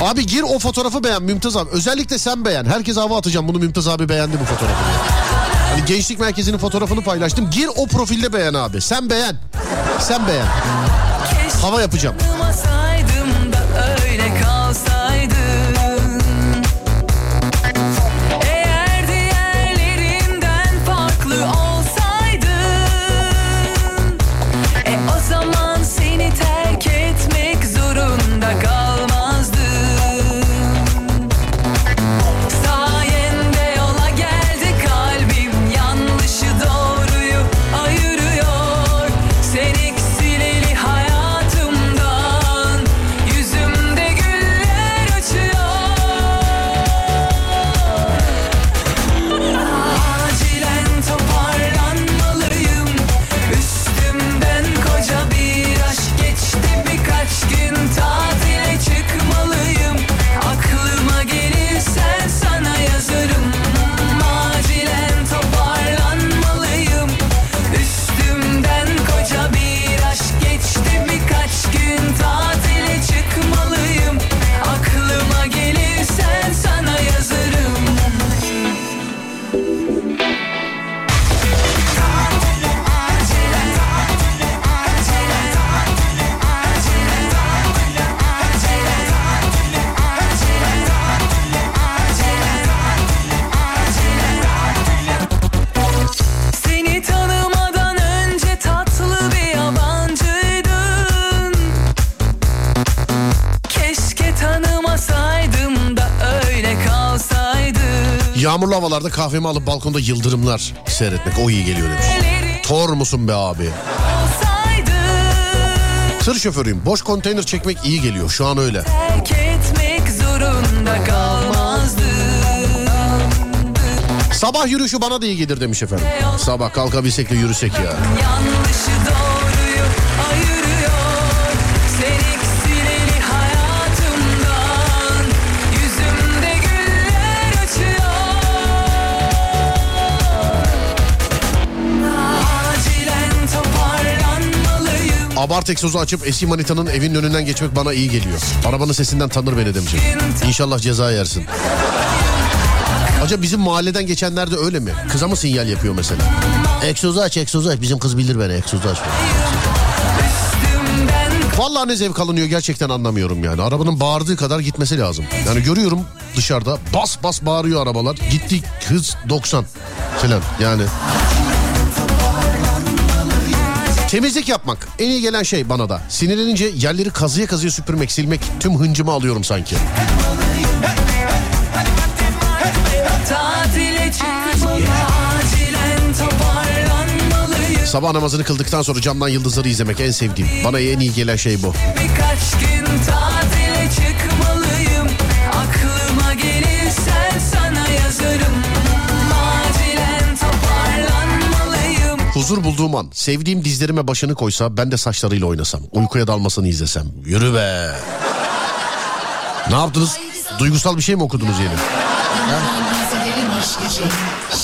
Abi gir o fotoğrafı beğen Mümtaz abi. Özellikle sen beğen. Herkes hava atacağım bunu Mümtaz abi beğendi bu fotoğrafı. Hani gençlik merkezinin fotoğrafını paylaştım. Gir o profilde beğen abi. Sen beğen. Sen beğen. Hava yapacağım. Havalarda kahvemi alıp balkonda yıldırımlar seyretmek o iyi geliyor demiş. Tor musun be abi? Tır şoförüyüm. Boş konteyner çekmek iyi geliyor. Şu an öyle. Sabah yürüyüşü bana da iyi gelir demiş efendim. Sabah kalkabilsek de yürüsek ya. Yanlışı doğruyu Abart egzozu açıp eski manitanın evinin önünden geçmek bana iyi geliyor. Arabanın sesinden tanır beni demiş. İnşallah ceza yersin. Acaba bizim mahalleden geçenler de öyle mi? Kıza mı sinyal yapıyor mesela? Egzozu aç, egzozu aç. Bizim kız bilir beni, egzozu aç. Vallahi ne zevk alınıyor gerçekten anlamıyorum yani. Arabanın bağırdığı kadar gitmesi lazım. Yani görüyorum dışarıda bas bas bağırıyor arabalar. Gitti hız 90 falan yani. Temizlik yapmak en iyi gelen şey bana da. Sinirlenince yerleri kazıya kazıya süpürmek, silmek tüm hıncımı alıyorum sanki. Sabah namazını kıldıktan sonra camdan yıldızları izlemek en sevdiğim. Bana en iyi gelen şey bu. Birkaç gün tatile çıkmalıyım Aklıma gelirsen sana yazarım Huzur bulduğum an sevdiğim dizlerime başını koysa ben de saçlarıyla oynasam. Uykuya dalmasını izlesem. Yürü be. Ne yaptınız? Duygusal bir şey mi okudunuz yeni?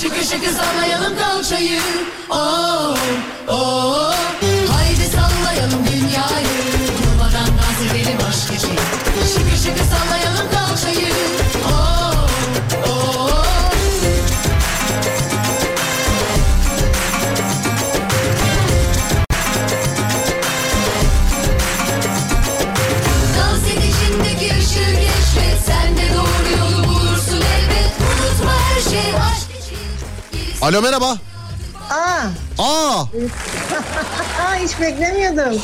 Şıkı şıkı sallayalım kalçayı. Oo, oo. Haydi sallayalım dünyayı. Durmadan dans edelim aşk için. Şıkı şıkı sallayalım Alo merhaba. Aa, Aa, hiç beklemiyordum.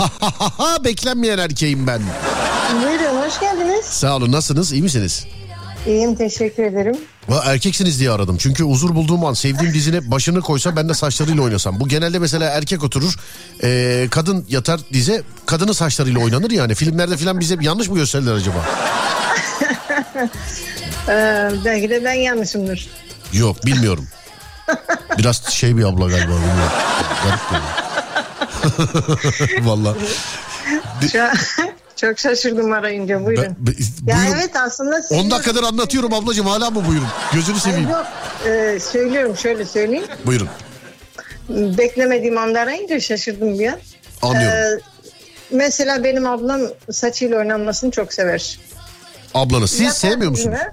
beklenmeyen erkeğim ben. Buyurun hoş geldiniz. Sağ olun nasılsınız iyi misiniz? İyiyim teşekkür ederim. Erkeksiniz diye aradım. Çünkü huzur bulduğum an sevdiğim dizine başını koysa ben de saçlarıyla oynasam. Bu genelde mesela erkek oturur, eee, kadın yatar dize, kadının saçlarıyla oynanır yani. Filmlerde falan bize yanlış mı gösterirler acaba? (laughs) Ee, belki de ben yanlışımdır. Yok bilmiyorum. Biraz şey bir abla galiba. (laughs) an (laughs) çok şaşırdım arayınca buyurun. Ben- ya buyurun. evet aslında 10 seviyorum. dakikadır anlatıyorum ablacığım hala mı buyurun? Gözünü Hayır, seveyim. Yok e, söylüyorum şöyle söyleyeyim. Buyurun. Beklemediğim anda arayınca şaşırdım bir an. Anlıyorum. Ee, mesela benim ablam saçıyla oynanmasını çok sever. Ablanız siz Yatar sevmiyor musunuz? dizime.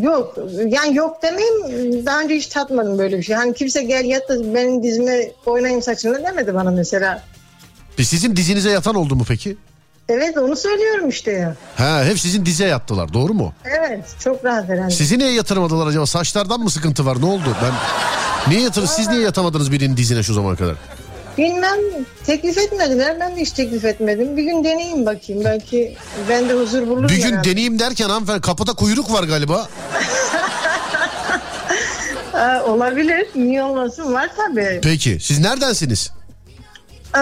Yok yani yok demeyeyim daha önce hiç tatmadım böyle bir şey. Hani kimse gel yat da benim dizime oynayayım saçını demedi bana mesela. Peki Sizin dizinize yatan oldu mu peki? Evet onu söylüyorum işte ya. Ha hep sizin dize yattılar doğru mu? Evet çok rahat herhalde. Sizi niye yatırmadılar acaba? Saçlardan mı sıkıntı var? Ne oldu? Ben niye yatır? Siz niye yatamadınız birinin dizine şu zamana kadar? Bilmem teklif etmediler ben de hiç teklif etmedim. Bir gün deneyeyim bakayım belki ben de huzur bulurum. Bir gün herhalde. deneyeyim derken hanımefendi kapıda kuyruk var galiba. (laughs) Aa, olabilir niye olmasın var tabii. Peki siz neredensiniz? Ee,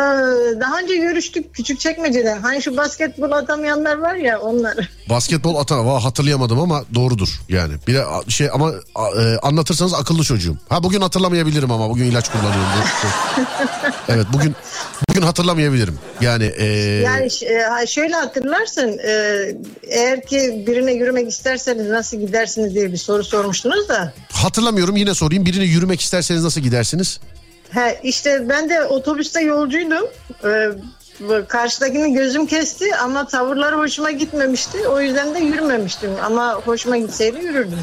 daha önce görüştük küçük çekmeceden. Hani şu basketbol atamayanlar var ya onlar. Basketbol atan Vah, hatırlayamadım ama doğrudur yani. Bir de şey ama e, anlatırsanız akıllı çocuğum. Ha bugün hatırlamayabilirim ama bugün ilaç kullanıyorum. (laughs) Evet bugün bugün hatırlamayabilirim. Yani e, Yani e, şöyle hatırlarsın e, eğer ki birine yürümek isterseniz nasıl gidersiniz diye bir soru sormuştunuz da. hatırlamıyorum yine sorayım. Birine yürümek isterseniz nasıl gidersiniz? He, işte ben de otobüste yolcuydum. Ee, karşıdakini gözüm kesti ama tavırları hoşuma gitmemişti. O yüzden de yürümemiştim ama hoşuma gitseydi yürürdüm.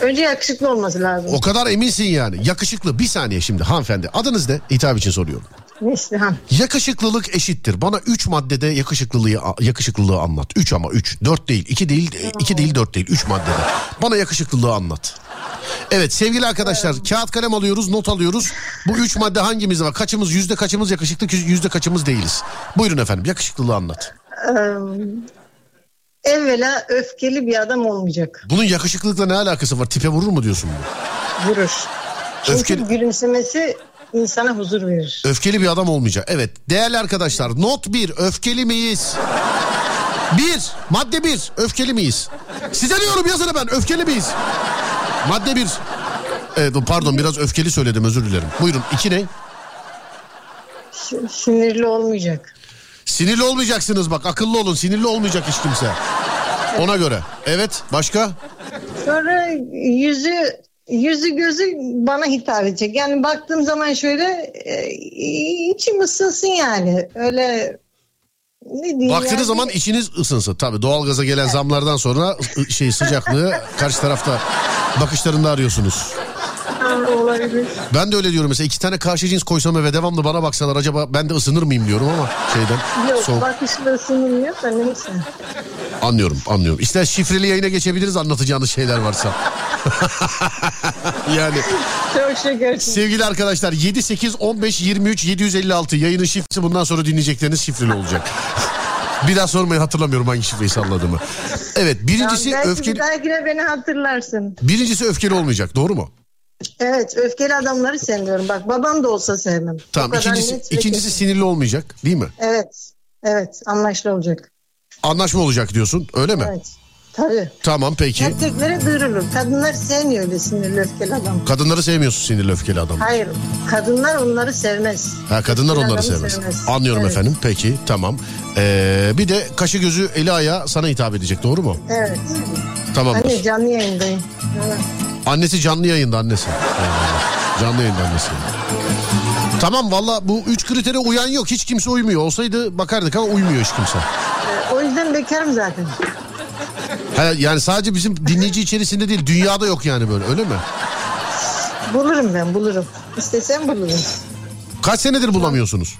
Önce yakışıklı olması lazım. O kadar eminsin yani. Yakışıklı. Bir saniye şimdi hanımefendi. Adınız ne? Hitap için soruyorum. Neslihan. Yakışıklılık eşittir. Bana 3 maddede yakışıklılığı yakışıklılığı anlat. 3 ama 3. 4 değil. 2 değil. 2 değil 4 değil. 3 maddede. Bana yakışıklılığı anlat. Evet sevgili arkadaşlar kağıt kalem alıyoruz not alıyoruz. Bu üç madde hangimizde var? Kaçımız yüzde kaçımız yakışıklı yüzde kaçımız değiliz. Buyurun efendim yakışıklılığı anlat. Ee, evvela öfkeli bir adam olmayacak. Bunun yakışıklılıkla ne alakası var? Tipe vurur mu diyorsun bu? Vurur. Çünkü Öfkeli- gülümsemesi insana huzur verir. Öfkeli bir adam olmayacak. Evet değerli arkadaşlar not 1 öfkeli miyiz? Bir, madde bir, öfkeli miyiz? Size diyorum yazın hemen, öfkeli miyiz? Madde bir. Evet, pardon biraz öfkeli söyledim özür dilerim. Buyurun, iki ne? Sinirli olmayacak. Sinirli olmayacaksınız bak, akıllı olun, sinirli olmayacak hiç kimse. Ona göre. Evet, başka? Sonra yüzü yüzü gözü bana hitap edecek. Yani baktığım zaman şöyle e, içim ısınsın yani. Öyle ne diyeyim Baktığınız yani? zaman içiniz ısınsın. Tabii doğalgaza gelen zamlardan sonra şey sıcaklığı karşı tarafta bakışlarında arıyorsunuz. Olabilir. Ben de öyle diyorum mesela iki tane karşı cins koysam eve devamlı bana baksalar acaba ben de ısınır mıyım diyorum ama şeyden Yok soğuk. bakışla ısınılmıyor da neyse. Anlıyorum anlıyorum. İster şifreli yayına geçebiliriz anlatacağınız şeyler varsa. (laughs) yani Çok şekersin. sevgili arkadaşlar 7 8 15 23 756 yayının şifresi bundan sonra dinleyecekleriniz şifreli olacak. (laughs) Bir daha sormayın hatırlamıyorum hangi şifreyi salladığımı. Evet birincisi Tamam, belki öfkeli bir dahakine beni hatırlarsın. birincisi öfkeli olmayacak doğru mu? Evet öfkeli adamları sevmiyorum. Bak babam da olsa sevmem. Tamam ikincisi, ikincisi kesin. sinirli olmayacak değil mi? Evet. Evet anlaşlı olacak. Anlaşma olacak diyorsun öyle mi? Evet. Tabii. Tamam peki. Erkeklere duyurulur. Kadınlar sevmiyor öyle sinirli öfkeli adam. Kadınları sevmiyorsun sinirli öfkeli adam. Hayır. Kadınlar onları sevmez. Ha kadınlar Öfkeli onları sevmez. sevmez. Anlıyorum Evet. efendim. Peki tamam. Ee, bir de kaşı gözü eli ayağı sana hitap edecek doğru mu? Evet. Tamamdır. Anne canlı yayındayım. Evet. Annesi canlı yayında annesi. Canlı yayında annesi. Tamam valla bu üç kritere uyan yok. Hiç kimse uymuyor. Olsaydı bakardık ama uymuyor hiç kimse. O yüzden bekarım zaten. Ha, yani sadece bizim dinleyici içerisinde değil dünyada yok yani böyle öyle mi? Bulurum ben bulurum. İstesem bulurum. Kaç senedir bulamıyorsunuz?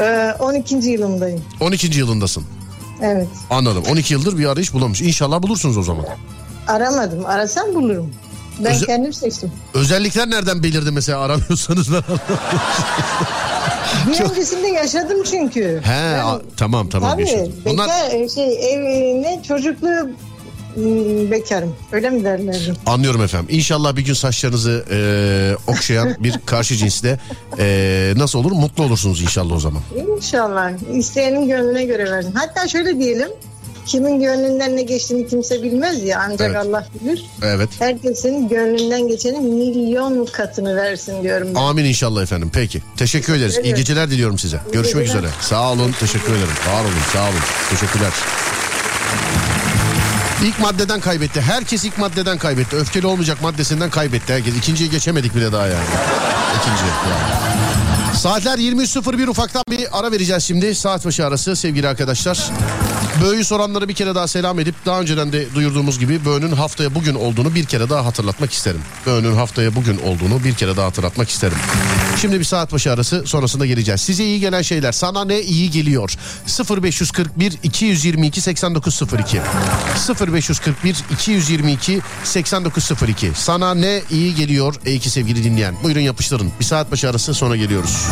Ee, 12. yılımdayım. 12. yılındasın. Evet. Anladım. 12 yıldır bir arayış bulamış. İnşallah bulursunuz o zaman. Aramadım. Arasam bulurum. Ben Özel- kendim seçtim. Özellikler nereden belirdi mesela aramıyorsanız (laughs) ben öncesinde yaşadım çünkü. He a- tamam tamam. Tabii. yaşadım. Bunlar Bekar, e, şey, ev, ne çocukluğu m, bekarım. Öyle mi derlerdi? anlıyorum efendim. İnşallah bir gün saçlarınızı e, okşayan bir karşı cinsle e, nasıl olur? Mutlu olursunuz inşallah o zaman. İnşallah. İsteyenin gönlüne göre versin. Hatta şöyle diyelim. Kimin gönlünden ne geçtiğini kimse bilmez ya ancak Evet. Allah bilir. Evet. Herkesin gönlünden geçenin milyon katını versin diyorum ben. Amin inşallah efendim. Peki. Teşekkür ederiz. İyi ederim. geceler diliyorum size. Görüşmek geceler. üzere. Sağ olun. Teşekkür ederim. Var olun. Sağ olun. Teşekkürler. İlk maddeden kaybetti. Herkes ilk maddeden kaybetti. Öfkeli olmayacak maddesinden kaybetti herkes. İkinciye geçemedik bile daha yani. İkinci yani. Saatler 23.01 ufaktan bir ara vereceğiz şimdi. Saat başı arası sevgili arkadaşlar. Böğü soranlara bir kere daha selam edip daha önceden de duyurduğumuz gibi Böğü'nün haftaya bugün olduğunu bir kere daha hatırlatmak isterim. Böğü'nün haftaya bugün olduğunu bir kere daha hatırlatmak isterim. Şimdi bir saat başı arası sonrasında geleceğiz. Size iyi gelen şeyler sana ne iyi geliyor? 0541 222 8902 0541 222 8902 Sana ne iyi geliyor ey iki sevgili dinleyen? Buyurun yapıştırın. Bir saat başı arası sonra geliyoruz.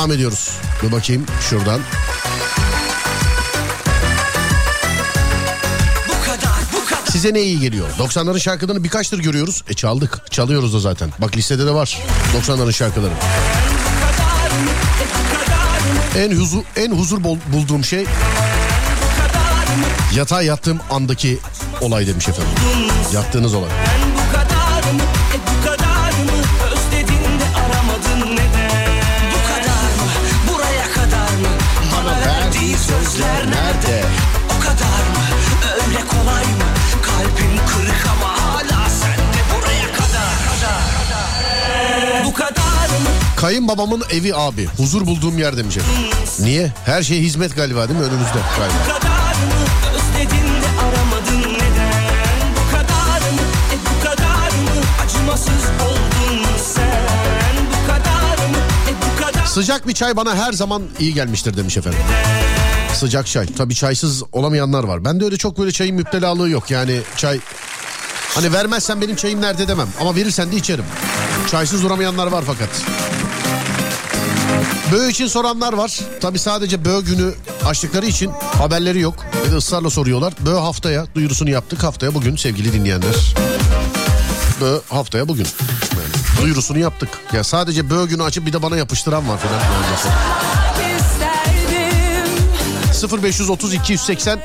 Devam ediyoruz. Bir bakayım şuradan. Size ne iyi geliyor? 90'ların şarkılarını birkaçtır görüyoruz. E çaldık. Çalıyoruz da zaten. Bak listede de var 90'ların şarkıları. En huzur en huzur bulduğum şey yatağa yattığım andaki olay demiş efendim. Yattığınız olay. Kayınbabamın evi abi. Huzur bulduğum yer demiş efendim. Niye? Her şey hizmet galiba değil mi önümüzde galiba. De Sıcak bir çay bana her zaman iyi gelmiştir demiş efendim. Sıcak çay. Tabii çaysız olamayanlar var. Bende öyle çok böyle çayın müptelalığı yok. Yani çay... Hani vermezsen benim çayım nerede demem. Ama verirsen de içerim. Çaysız duramayanlar var fakat. Böğ için soranlar var. Tabii sadece böğ günü açtıkları için haberleri yok. Ve de ısrarla soruyorlar. Böğ haftaya duyurusunu yaptık. Haftaya bugün sevgili dinleyenler. Böğ haftaya bugün. Yani duyurusunu yaptık. Ya sadece böğ günü açıp bir de bana yapıştıran var falan. Yani mesela. isterdim 0530 280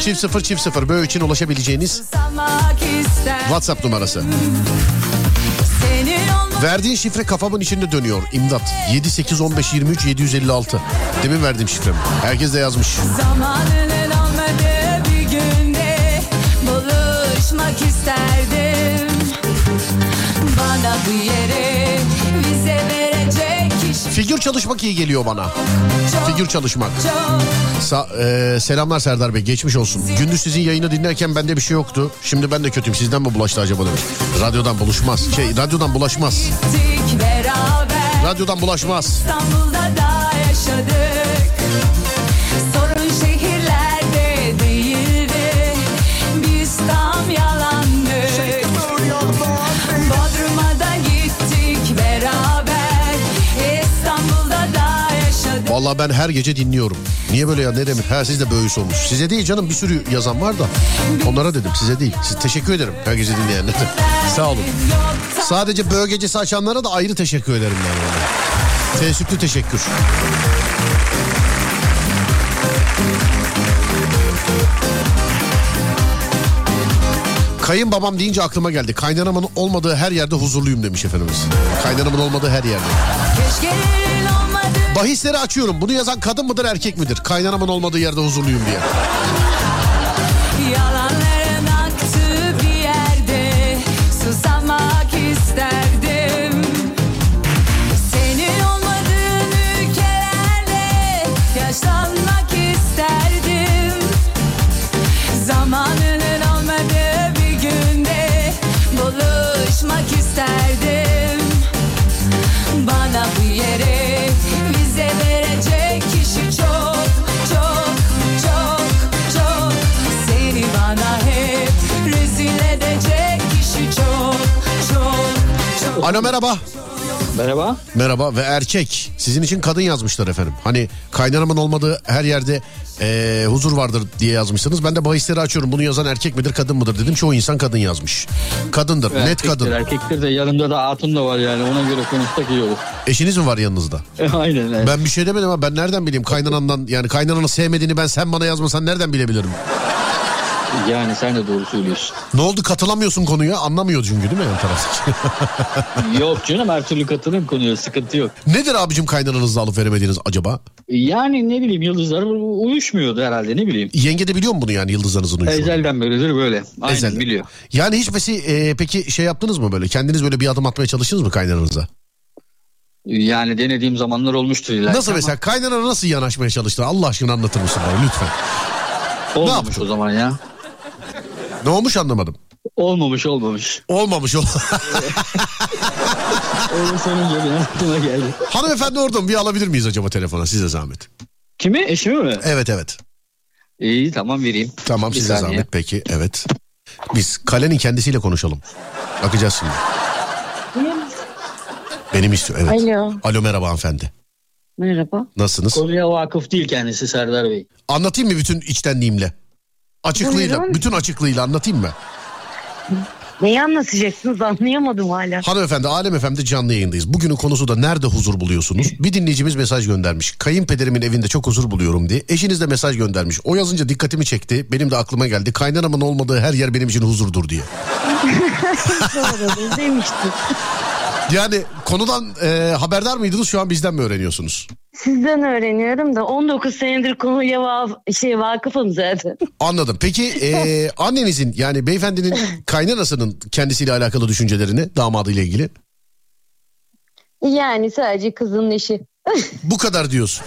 çift 0 çift 0 böğ için ulaşabileceğiniz WhatsApp numarası. Verdiğin şifre kafamın içinde dönüyor. İmdat. 7 8 15 23 756. Demin verdiğim şifrem. Herkes de yazmış. Zamanının olmadığı bir günde buluşmak isterdim. Bana bu yere Figür çalışmak iyi geliyor bana. Figür çalışmak. Sa- e, selamlar Serdar Bey geçmiş olsun. Gündüz sizin yayını dinlerken bende bir şey yoktu. Şimdi ben de kötüyüm. Sizden mi bulaştı acaba demiş. Radyodan buluşmaz. Şey radyodan bulaşmaz. Radyodan bulaşmaz. İstanbul'da da yaşadık. Vallahi ben her gece dinliyorum. Niye böyle ya ne demek? Ha siz de böyle olmuş. Size değil canım bir sürü yazan var da. Onlara dedim size değil. Siz teşekkür ederim her gece dinleyenlere. (laughs) Sağ olun. Sadece böğ gecesi açanlara da ayrı teşekkür ederim ben. Teessüplü teşekkür. Kayınbabam deyince aklıma geldi. Kaynanamın olmadığı her yerde huzurluyum demiş efendimiz. Kaynanamın olmadığı her yerde. Keşke. Bahisleri açıyorum. Bunu yazan kadın mıdır erkek midir? Kaynanamın olmadığı yerde huzurluyum diye. Alo merhaba. Merhaba. Merhaba ve erkek. Sizin için kadın yazmışlar efendim. Hani kaynanamın olmadığı her yerde eee, huzur vardır diye yazmışsınız. Ben de bahisleri açıyorum. Bunu yazan erkek midir kadın mıdır dedim. Çoğu insan kadın yazmış. Kadındır. Net Erkektir, kadın. Erkektir de yanımda da hatun da var yani ona göre konuşsak iyi olur. Eşiniz mi var yanınızda? (laughs) Aynen. evet. Ben bir şey demedim ama ben nereden bileyim kaynanandan yani kaynananı sevmediğini ben sen bana yazmasan nereden bilebilirim? Yani sen de doğru söylüyorsun. Ne oldu katılamıyorsun konuya anlamıyor çünkü değil mi yan taraftaki? (laughs) yok canım her türlü katılım konuya sıkıntı yok. Nedir abicim kaynananızla alıp veremediğiniz acaba? Yani ne bileyim yıldızlar uyuşmuyordu herhalde ne bileyim. Yenge de biliyor mu bunu yani yıldızlarınızın uyuşunu? Ezelden böyledir böyle. Aynen Ezelden. biliyor. Yani hiç peki, e, peki şey yaptınız mı böyle? Kendiniz böyle bir adım atmaya çalıştınız mı kaynananıza? Yani denediğim zamanlar olmuştur illa. Nasıl mesela kaynanana nasıl yanaşmaya çalıştın? Allah aşkına anlatır mısın bana lütfen? Olmamış yaptın? o zaman ya. Ne olmuş anlamadım. Olmamış olmamış. Olmamış ol. Öyle sorunca benim aklıma geldi. Hanımefendi orada mı? Bir alabilir miyiz acaba telefona size zahmet? Kimi? Eşimi mi? Evet evet. İyi tamam vereyim. Tamam Bir size saniye. zahmet peki evet. Biz kalenin kendisiyle konuşalım. Bakacağız şimdi. Benim istiyor evet. Alo. Alo merhaba hanımefendi. Merhaba. Nasılsınız? Konuya vakıf değil kendisi Serdar Bey. Anlatayım mı bütün içtenliğimle? Açıklığıyla, Buyurun. bütün açıklığıyla anlatayım mı? Neyi anlatacaksınız anlayamadım hala. Hanımefendi Alem FM'de canlı yayındayız. Bugünün konusu da nerede huzur buluyorsunuz? Bir dinleyicimiz mesaj göndermiş. Kayınpederimin evinde çok huzur buluyorum diye. Eşiniz de mesaj göndermiş. O yazınca dikkatimi çekti. Benim de aklıma geldi. Kaynanamın olmadığı her yer benim için huzurdur diye. Doğru (laughs) demiştim. Yani konudan e, haberdar mıydınız şu an bizden mi öğreniyorsunuz? Sizden öğreniyorum da 19 senedir konuya va- şey vakıfım zaten. (laughs) Anladım. Peki e, annenizin yani beyefendinin (laughs) kaynanasının kendisiyle alakalı düşüncelerini damadıyla ilgili Yani sadece kızın eşi. (laughs) bu kadar diyorsun.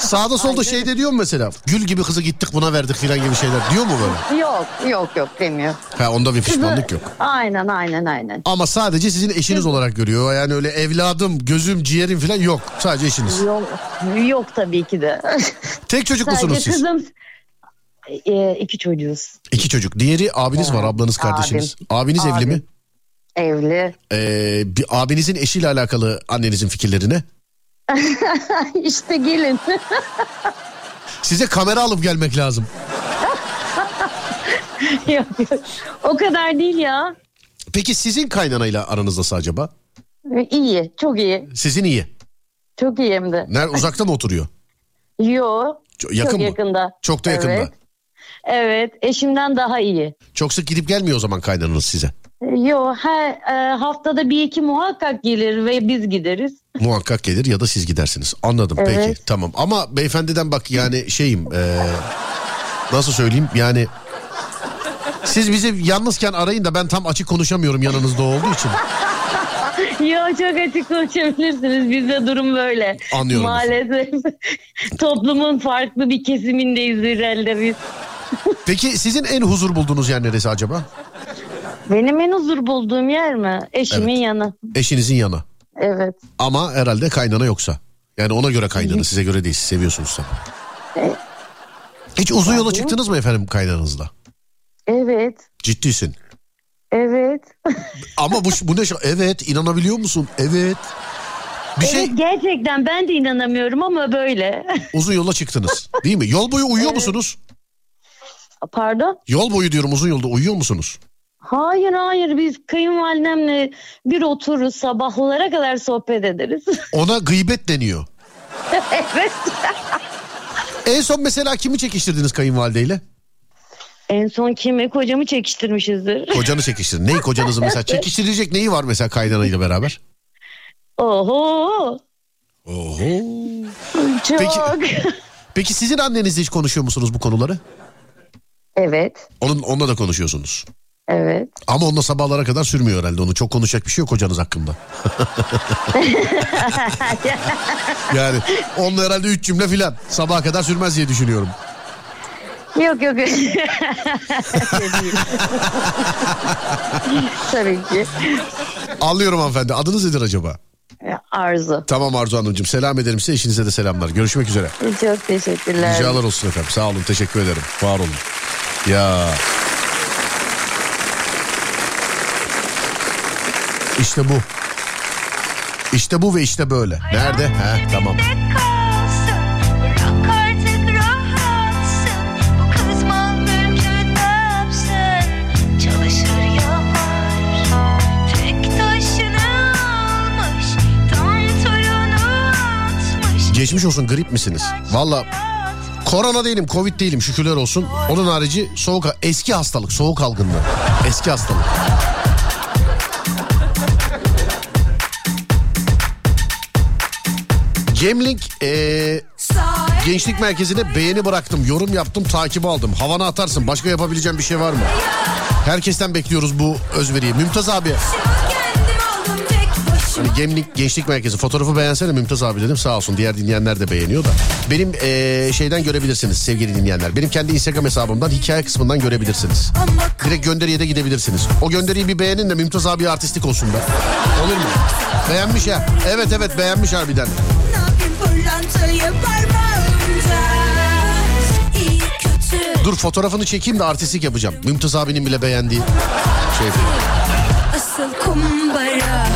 Sağda solda şey de diyor mu mesela? Gül gibi kızı gittik buna verdik filan gibi şeyler diyor mu böyle? Yok yok yok demiyor. Ha onda bir pişmanlık yok. Aynen aynen aynen. Ama sadece sizin eşiniz olarak görüyor. Yani öyle evladım, gözüm, ciğerim falan yok. Sadece eşiniz. Yok, yok tabii ki de. Tek çocuk Sadece musunuz siz? kızım e, iki çocuğuz. İki çocuk. Diğeri abiniz var, ablanız, kardeşiniz. Abiniz evli Abim. mi? Evli. Ee, bir abinizin eşiyle alakalı annenizin fikirlerine. (laughs) işte gelin. Size kamera alıp gelmek lazım. (laughs) yok, yok. O kadar değil ya. Peki sizin kaynanayla aranız nasıl acaba? İyi, çok iyi. Sizin iyi. Çok iyi hem de. Nerede uzakta mı (laughs) oturuyor? Yo. Çok yakın çok mı? yakında. Çok da yakında. Evet. Evet, eşimden daha iyi. Çok sık gidip gelmiyor o zaman kaynananız size. Yo, her e, haftada bir iki muhakkak gelir ve biz gideriz. Muhakkak gelir ya da siz gidersiniz. Anladım Evet. peki tamam. Ama beyefendiden bak yani şeyim eee, nasıl söyleyeyim yani siz bizi yalnızken arayın da ben tam açık konuşamıyorum yanınızda olduğu için. (laughs) Yo çok açık konuşabilirsiniz. Bizde durum böyle. Anlıyorum. Maalesef (laughs) toplumun farklı bir kesimindeyiz herhalde biz. Peki sizin en huzur bulduğunuz yer neresi acaba? (laughs) Benim en huzur bulduğum yer mi? Eşimin Evet. yanı. Eşinizin yanı. Evet. Ama herhalde kaynana yoksa. Yani ona göre kaynana size göre değil seviyorsunuz tabii. E- Hiç uzun yola çıktınız mı efendim kaynanızla? Evet. Ciddisin. Evet. (laughs) Ama bu, bu ne? şa- Evet inanabiliyor musun? Evet. Bir şey Evet gerçekten ben de inanamıyorum ama böyle. (laughs) uzun yola çıktınız değil mi? Yol boyu uyuyor musunuz? Pardon? Yol boyu diyorum uzun yolda uyuyor musunuz? Hayır hayır biz kayınvalidemle bir otururuz sabahlara kadar sohbet ederiz. (laughs) Ona gıybet deniyor. evet. En son mesela kimi çekiştirdiniz kayınvalideyle? En son kimi kocamı çekiştirmişizdir. Kocanı çekiştirdin. Neyi kocanızı mesela? (laughs) Çekiştirilecek neyi var mesela kaynanayla beraber? Oho. Oho. Çok. Peki- Peki sizin annenizle hiç konuşuyor musunuz bu konuları? Evet. Onun onunla da konuşuyorsunuz. Evet. Ama onunla sabahlara kadar sürmüyor herhalde. Onun çok konuşacak bir şey yok kocanız hakkında. (laughs) yani onunla herhalde üç cümle filan. Sabaha kadar sürmez diye düşünüyorum. yok yok. (laughs) Tabii ki. Anlıyorum hanımefendi. Adınız nedir acaba? Arzu. Tamam Arzu Hanımcığım. Selam ederim size. Eşinize de selamlar. Görüşmek üzere. Çok teşekkürler. Ricalar olsun efendim. Sağ olun. Teşekkür ederim. Var olun. Ya. İşte bu. İşte bu ve işte böyle. Nerede? Ha tamam. Geçmiş olsun grip misiniz? Valla korona değilim covid değilim şükürler olsun. Onun harici soğuk eski hastalık soğuk algınlığı. Eski hastalık. Gemlink eee, gençlik merkezine beğeni bıraktım, yorum yaptım, takip aldım. Havana atarsın. Başka yapabileceğim bir şey var mı? Herkesten bekliyoruz bu özveriyi. Mümtaz abi. Hani Gemlik Gençlik Merkezi fotoğrafı beğensene Mümtaz abi dedim sağ olsun diğer dinleyenler de beğeniyor da. Benim eee, şeyden görebilirsiniz sevgili dinleyenler. Benim kendi Instagram hesabımdan hikaye kısmından görebilirsiniz. Direkt gönderiye de gidebilirsiniz. O gönderiyi bir beğenin de Mümtaz abi artistik olsun be. Olur mu? Beğenmiş ha. Evet evet beğenmiş harbiden. Dur fotoğrafını çekeyim de artistik yapacağım. Mümtaz abinin bile beğendiği şey. Asıl kumbara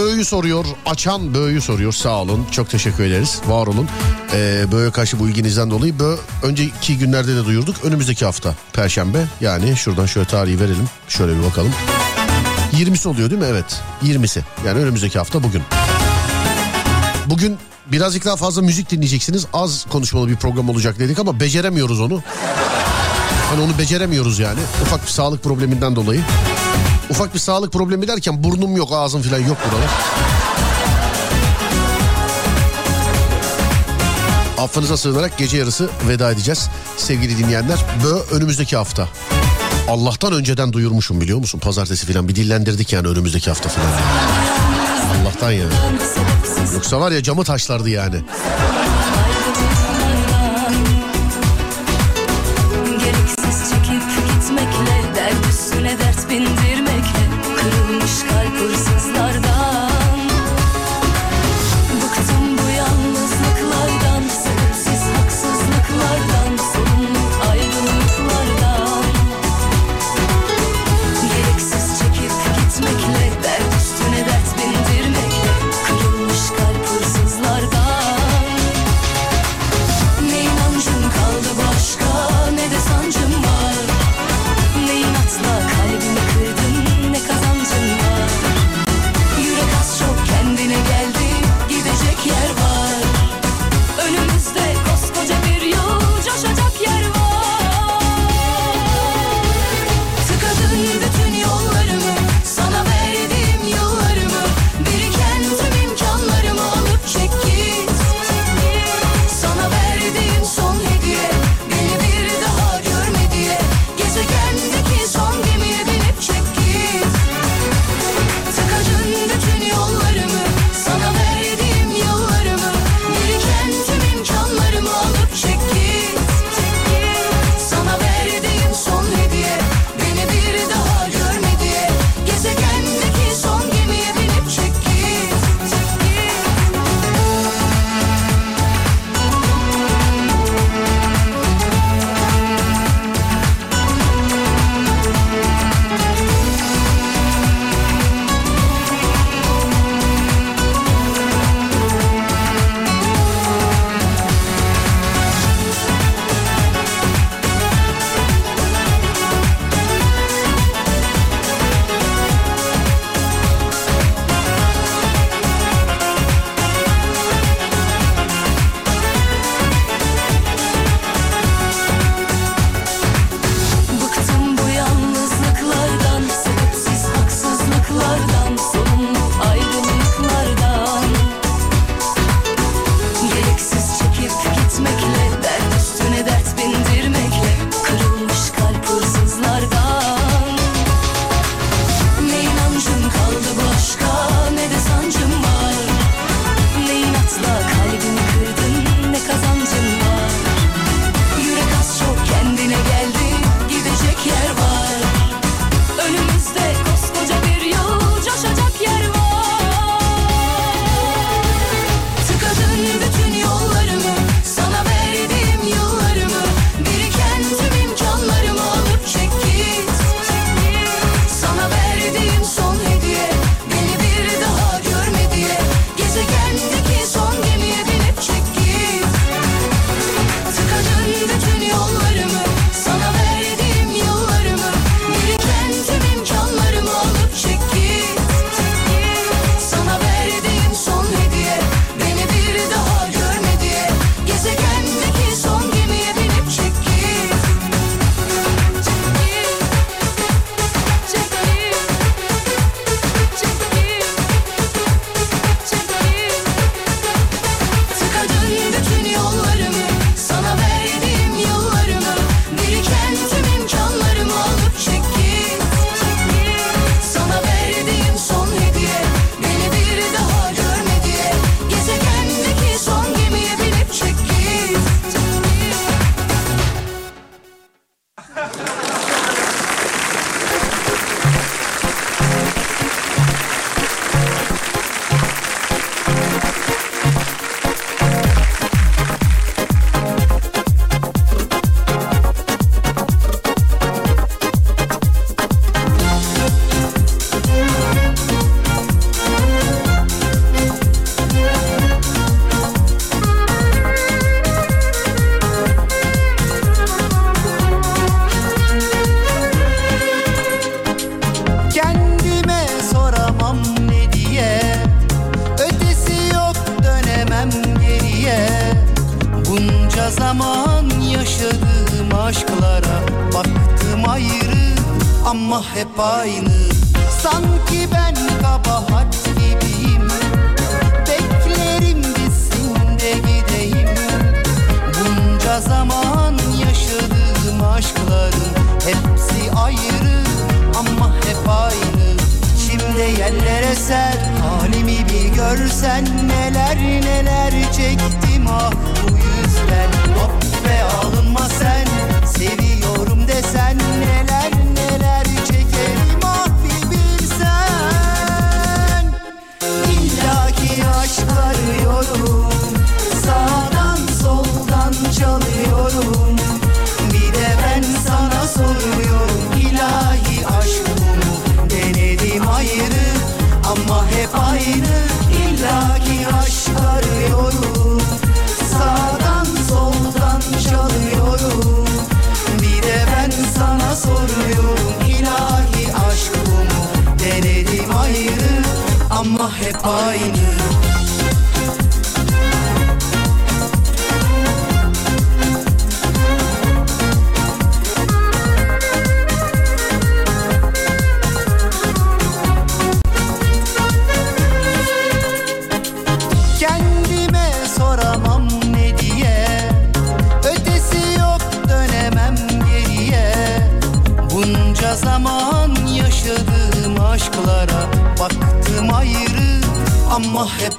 Böğü'yü soruyor. Açan Böğü'yü soruyor. Sağ olun. Çok teşekkür ederiz. Var olun. Ee, Böğü'ye karşı bu ilginizden dolayı Bö önceki günlerde de duyurduk. Önümüzdeki hafta Perşembe. Yani şuradan şöyle tarihi verelim. Şöyle bir bakalım. 20'si oluyor değil mi? Evet. 20'si. Yani önümüzdeki hafta bugün. Bugün birazcık daha fazla müzik dinleyeceksiniz. Az konuşmalı bir program olacak dedik ama beceremiyoruz onu. Hani onu beceremiyoruz yani. Ufak bir sağlık probleminden dolayı. Ufak bir sağlık problemi derken burnum yok, ağzım falan yok buralar. Affınıza sığınarak gece yarısı veda edeceğiz. Sevgili dinleyenler, Bö önümüzdeki hafta. Allah'tan önceden duyurmuşum biliyor musun? Pazartesi falan bir dillendirdik yani önümüzdeki hafta falan. Allah'tan yani. Yoksa var ya camı taşlardı yani.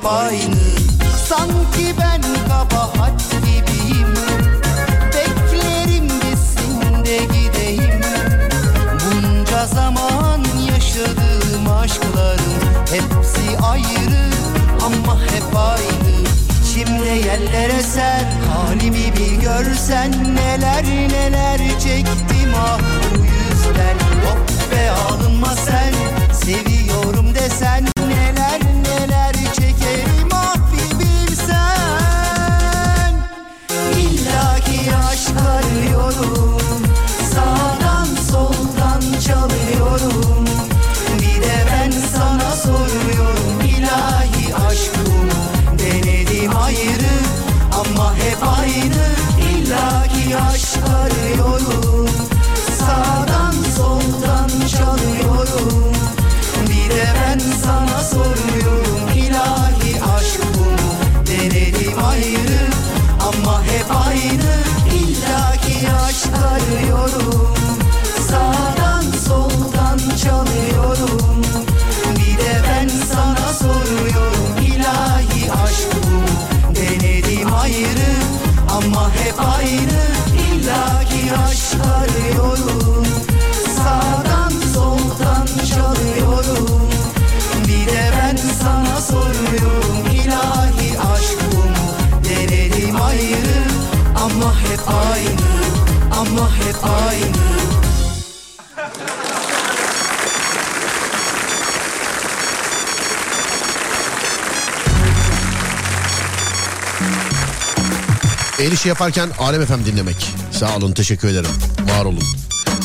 Aynı. Sanki ben kabahat gibiyim. Beklerim bitsin de gideyim. Bunca zaman yaşadığım aşkların Hepsi ayrı ama hep aynı. Şimdi yerlere ser halimi bir görsen Neler neler çektim. Ah bu yüzden Hop be alınma sen seviyorum işi yaparken Alem FM dinlemek. Sağ olun teşekkür ederim. Var olun.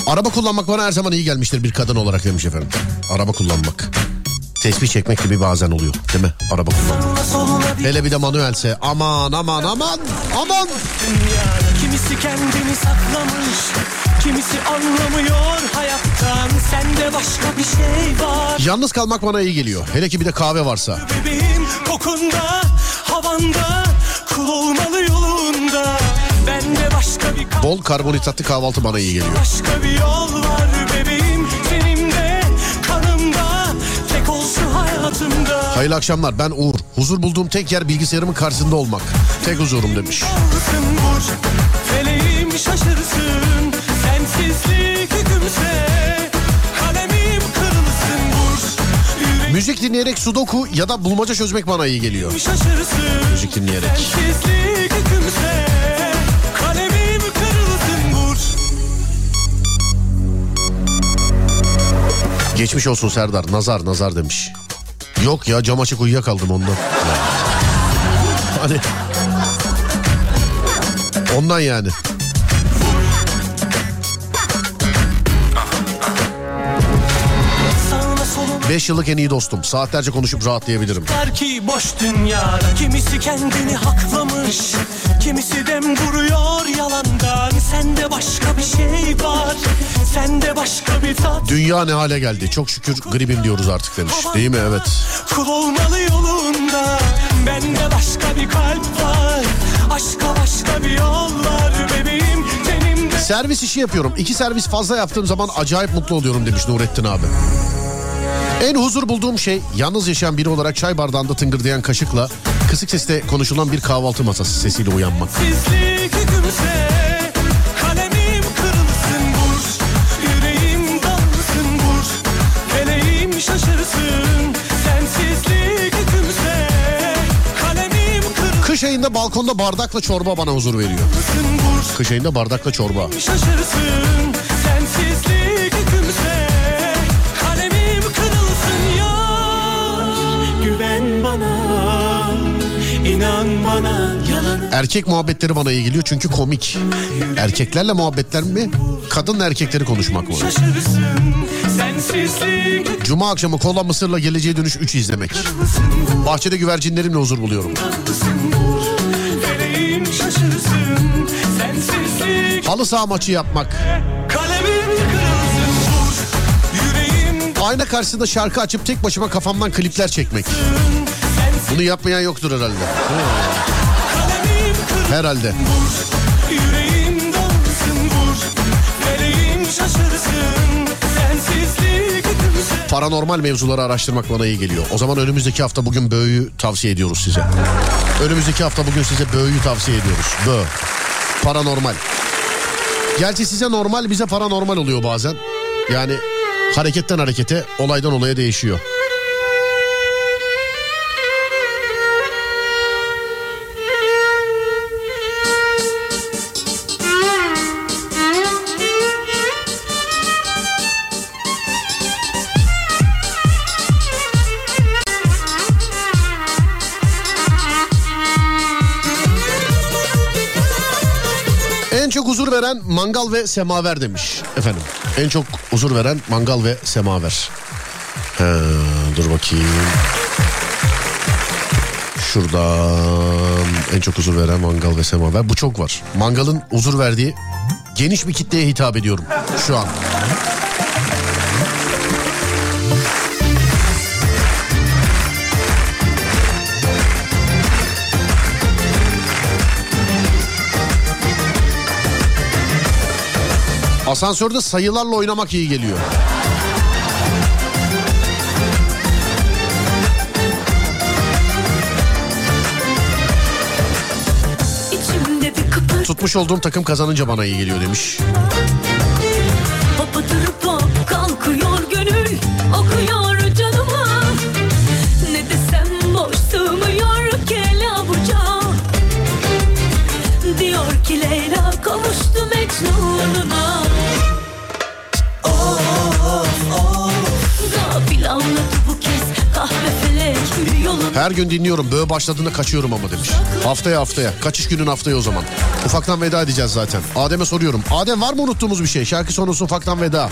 Araba kullanmak bana her zaman iyi gelmiştir bir kadın olarak demiş efendim. Araba kullanmak. Tespih çekmek gibi bazen oluyor değil mi? Araba kullanmak. Hele bir de manuelse aman aman aman aman. Kimisi kendini saklamış Kimisi anlamıyor hayattan Sende başka bir şey var Yalnız kalmak bana iyi geliyor. Hele ki bir de kahve varsa. Bebeğim kokunda Havanda Bol karbonhidratlı kahvaltı bana iyi geliyor. Başka bir yol var bebeğim de kanımda Tek olsun hayatımda Hayırlı akşamlar ben Uğur. Huzur bulduğum tek yer bilgisayarımın karşısında olmak. Tek huzurum demiş. Feleğim şaşırsın Sensizlik hükümse Kalemim kırılsın vur Yüreğim Müzik dinleyerek sudoku ya da bulmaca çözmek bana iyi geliyor. Müzik dinleyerek. Sensizlik Geçmiş olsun Serdar. Nazar nazar demiş. Yok ya cam açık uyuyakaldım ondan. Hani ondan yani. 5 yıllık en iyi dostum. Saatlerce konuşup rahatlayabilirim. Der ki boş dünyada Kimisi kendini haklamış Kimisi dem vuruyor yalandan Sende başka bir şey var Sende başka bir tat Dünya ne hale geldi? Çok şükür gribim diyoruz artık demiş. Değil mi? Evet. Kul olmalı yolunda Bende başka bir kalp var Aşka başka bir yol var Bebeğim tenimde Servis işi yapıyorum. İki servis fazla yaptığım zaman acayip mutlu oluyorum demiş Nurettin abi. En huzur bulduğum şey yalnız yaşayan biri olarak çay bardağında tıngırdayan kaşıkla kısık sesle konuşulan bir kahvaltı masası sesiyle uyanmak. Kalemim Kış ayında balkonda bardakla çorba bana huzur veriyor. Kış ayında bardakla çorba. şaşırsın inan bana yalan Erkek muhabbetleri bana iyi geliyor çünkü komik. Erkeklerle muhabbetler mi? Kadın erkekleri konuşmak Sensizlik Cuma akşamı kola mısırla geleceğe dönüş 3 izlemek. Bahçede güvercinlerimle huzur buluyorum. Halı saha maçı yapmak. Ayna karşısında şarkı açıp tek başıma kafamdan klipler çekmek. Bunu yapmayan yoktur herhalde. Herhalde. Paranormal mevzuları araştırmak bana iyi geliyor. O zaman önümüzdeki hafta bugün Böğü'yü tavsiye ediyoruz size. Önümüzdeki hafta bugün size Böğü'yü tavsiye ediyoruz. Bö. Paranormal. Gerçi size normal bize paranormal oluyor bazen. Yani hareketten harekete olaydan olaya değişiyor. Huzur veren mangal ve semaver demiş efendim. En çok huzur veren mangal ve semaver. He, dur bakayım. Şuradan en çok huzur veren mangal ve semaver. Bu çok var. Mangalın huzur verdiği geniş bir kitleye hitap ediyorum şu an. Asansörde sayılarla oynamak iyi geliyor. Tutmuş olduğum takım kazanınca bana iyi geliyor demiş. Her gün dinliyorum. Böyle başladığında kaçıyorum ama demiş. Haftaya haftaya. Kaçış günün haftaya o zaman. Ufaktan veda edeceğiz zaten. Adem'e soruyorum. Adem var mı unuttuğumuz bir şey? Şarkı sonrası ufaktan veda.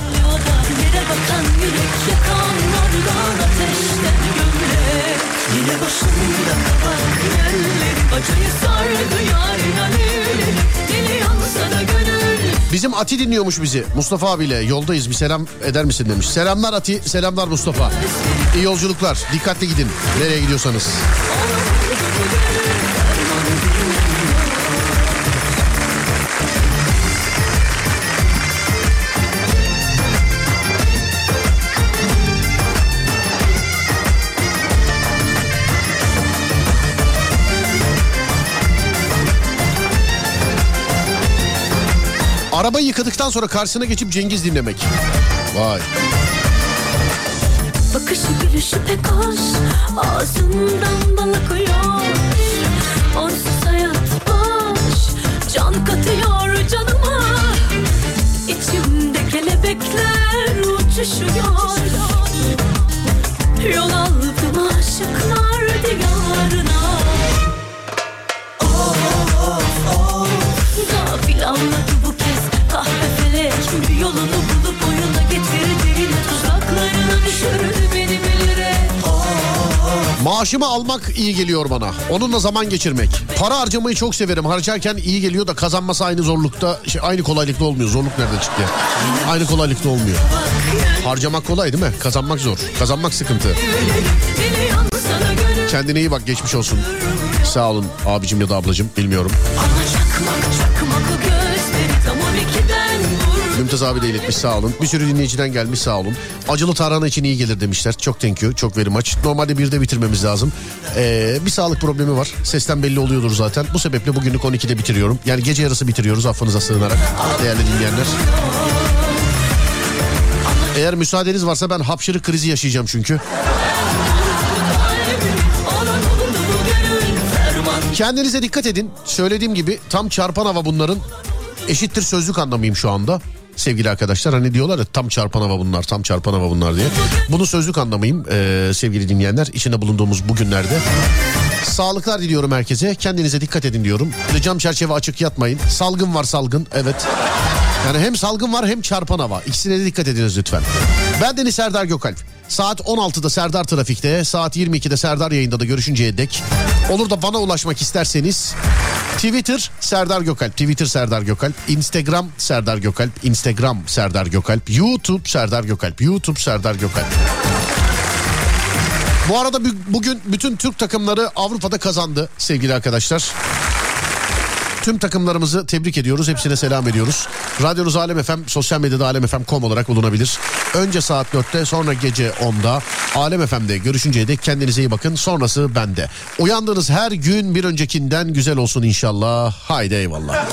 Bizim Ati dinliyormuş bizi. Mustafa abiyle yoldayız bir selam eder misin demiş. Selamlar Ati, selamlar Mustafa. İyi yolculuklar. Dikkatli gidin. Nereye gidiyorsanız. Arabayı yıkadıktan sonra karşısına geçip Cengiz dinlemek. Vay. Bakışı gülüşü pek hoş Ağzından bal akıyor Onsuz hayat boş Can katıyor canıma. İçimde kelebekler uçuşuyor. Yol aldım aşıklar diyarına. Of of Gafil anladı kahve felek Yolunu bulup oyuna getirdi Tuzaklarına düşürdü beni Maaşımı almak iyi geliyor bana. Onunla zaman geçirmek. Para harcamayı çok severim. Harcarken iyi geliyor da kazanması aynı zorlukta, şey, aynı kolaylıkta olmuyor. Zorluk nereden çıktı? Aynı kolaylıkta olmuyor. Harcamak kolay değil mi? Kazanmak zor. Kazanmak sıkıntı. Kendine iyi bak geçmiş olsun. Sağ olun abicim ya da ablacım bilmiyorum. Ama Mümtaz abi de iletmiş sağ olun. Bir sürü dinleyiciden gelmiş sağ olun. Acılı tarhana için iyi gelir demişler. Çok thank you. Çok very much. Normalde bir de bitirmemiz lazım. Ee, bir sağlık problemi var. Sesten belli oluyordur zaten. Bu sebeple bugünlük 12'de bitiriyorum. Yani gece yarısı bitiriyoruz affınıza sığınarak. Değerli dinleyenler. Eğer müsaadeniz varsa ben hapşırık krizi yaşayacağım çünkü. Kendinize dikkat edin. Söylediğim gibi tam çarpan hava bunların eşittir sözlük anlamıyım şu anda. Sevgili arkadaşlar hani diyorlar ya tam çarpan hava bunlar tam çarpan hava bunlar diye. Bunu sözlük anlamayayım ee, sevgili dinleyenler içinde bulunduğumuz bu günlerde. Sağlıklar diliyorum herkese. Kendinize dikkat edin diyorum. Böyle cam çerçeve açık yatmayın. Salgın var salgın evet. Yani hem salgın var hem çarpan hava. İkisine de dikkat ediniz lütfen. Ben Deniz Serdar Gökalp. Saat 16'da Serdar Trafik'te, saat 22'de Serdar yayında da görüşünceye dek. Olur da bana ulaşmak isterseniz Twitter Serdar Gökalp, Twitter Serdar Gökalp, Instagram Serdar Gökalp, Instagram Serdar Gökalp, YouTube Serdar Gökalp, YouTube Serdar Gökalp. Bu arada bugün bütün Türk takımları Avrupa'da kazandı sevgili arkadaşlar. Tüm takımlarımızı tebrik ediyoruz. Hepsine selam ediyoruz. Radyonuz Alem FM, sosyal medyada alemfm.com olarak bulunabilir. Önce saat 4'te sonra gece 10'da Alem FM'de görüşünceye dek kendinize iyi bakın. Sonrası bende. Uyandığınız her gün bir öncekinden güzel olsun inşallah. Haydi eyvallah.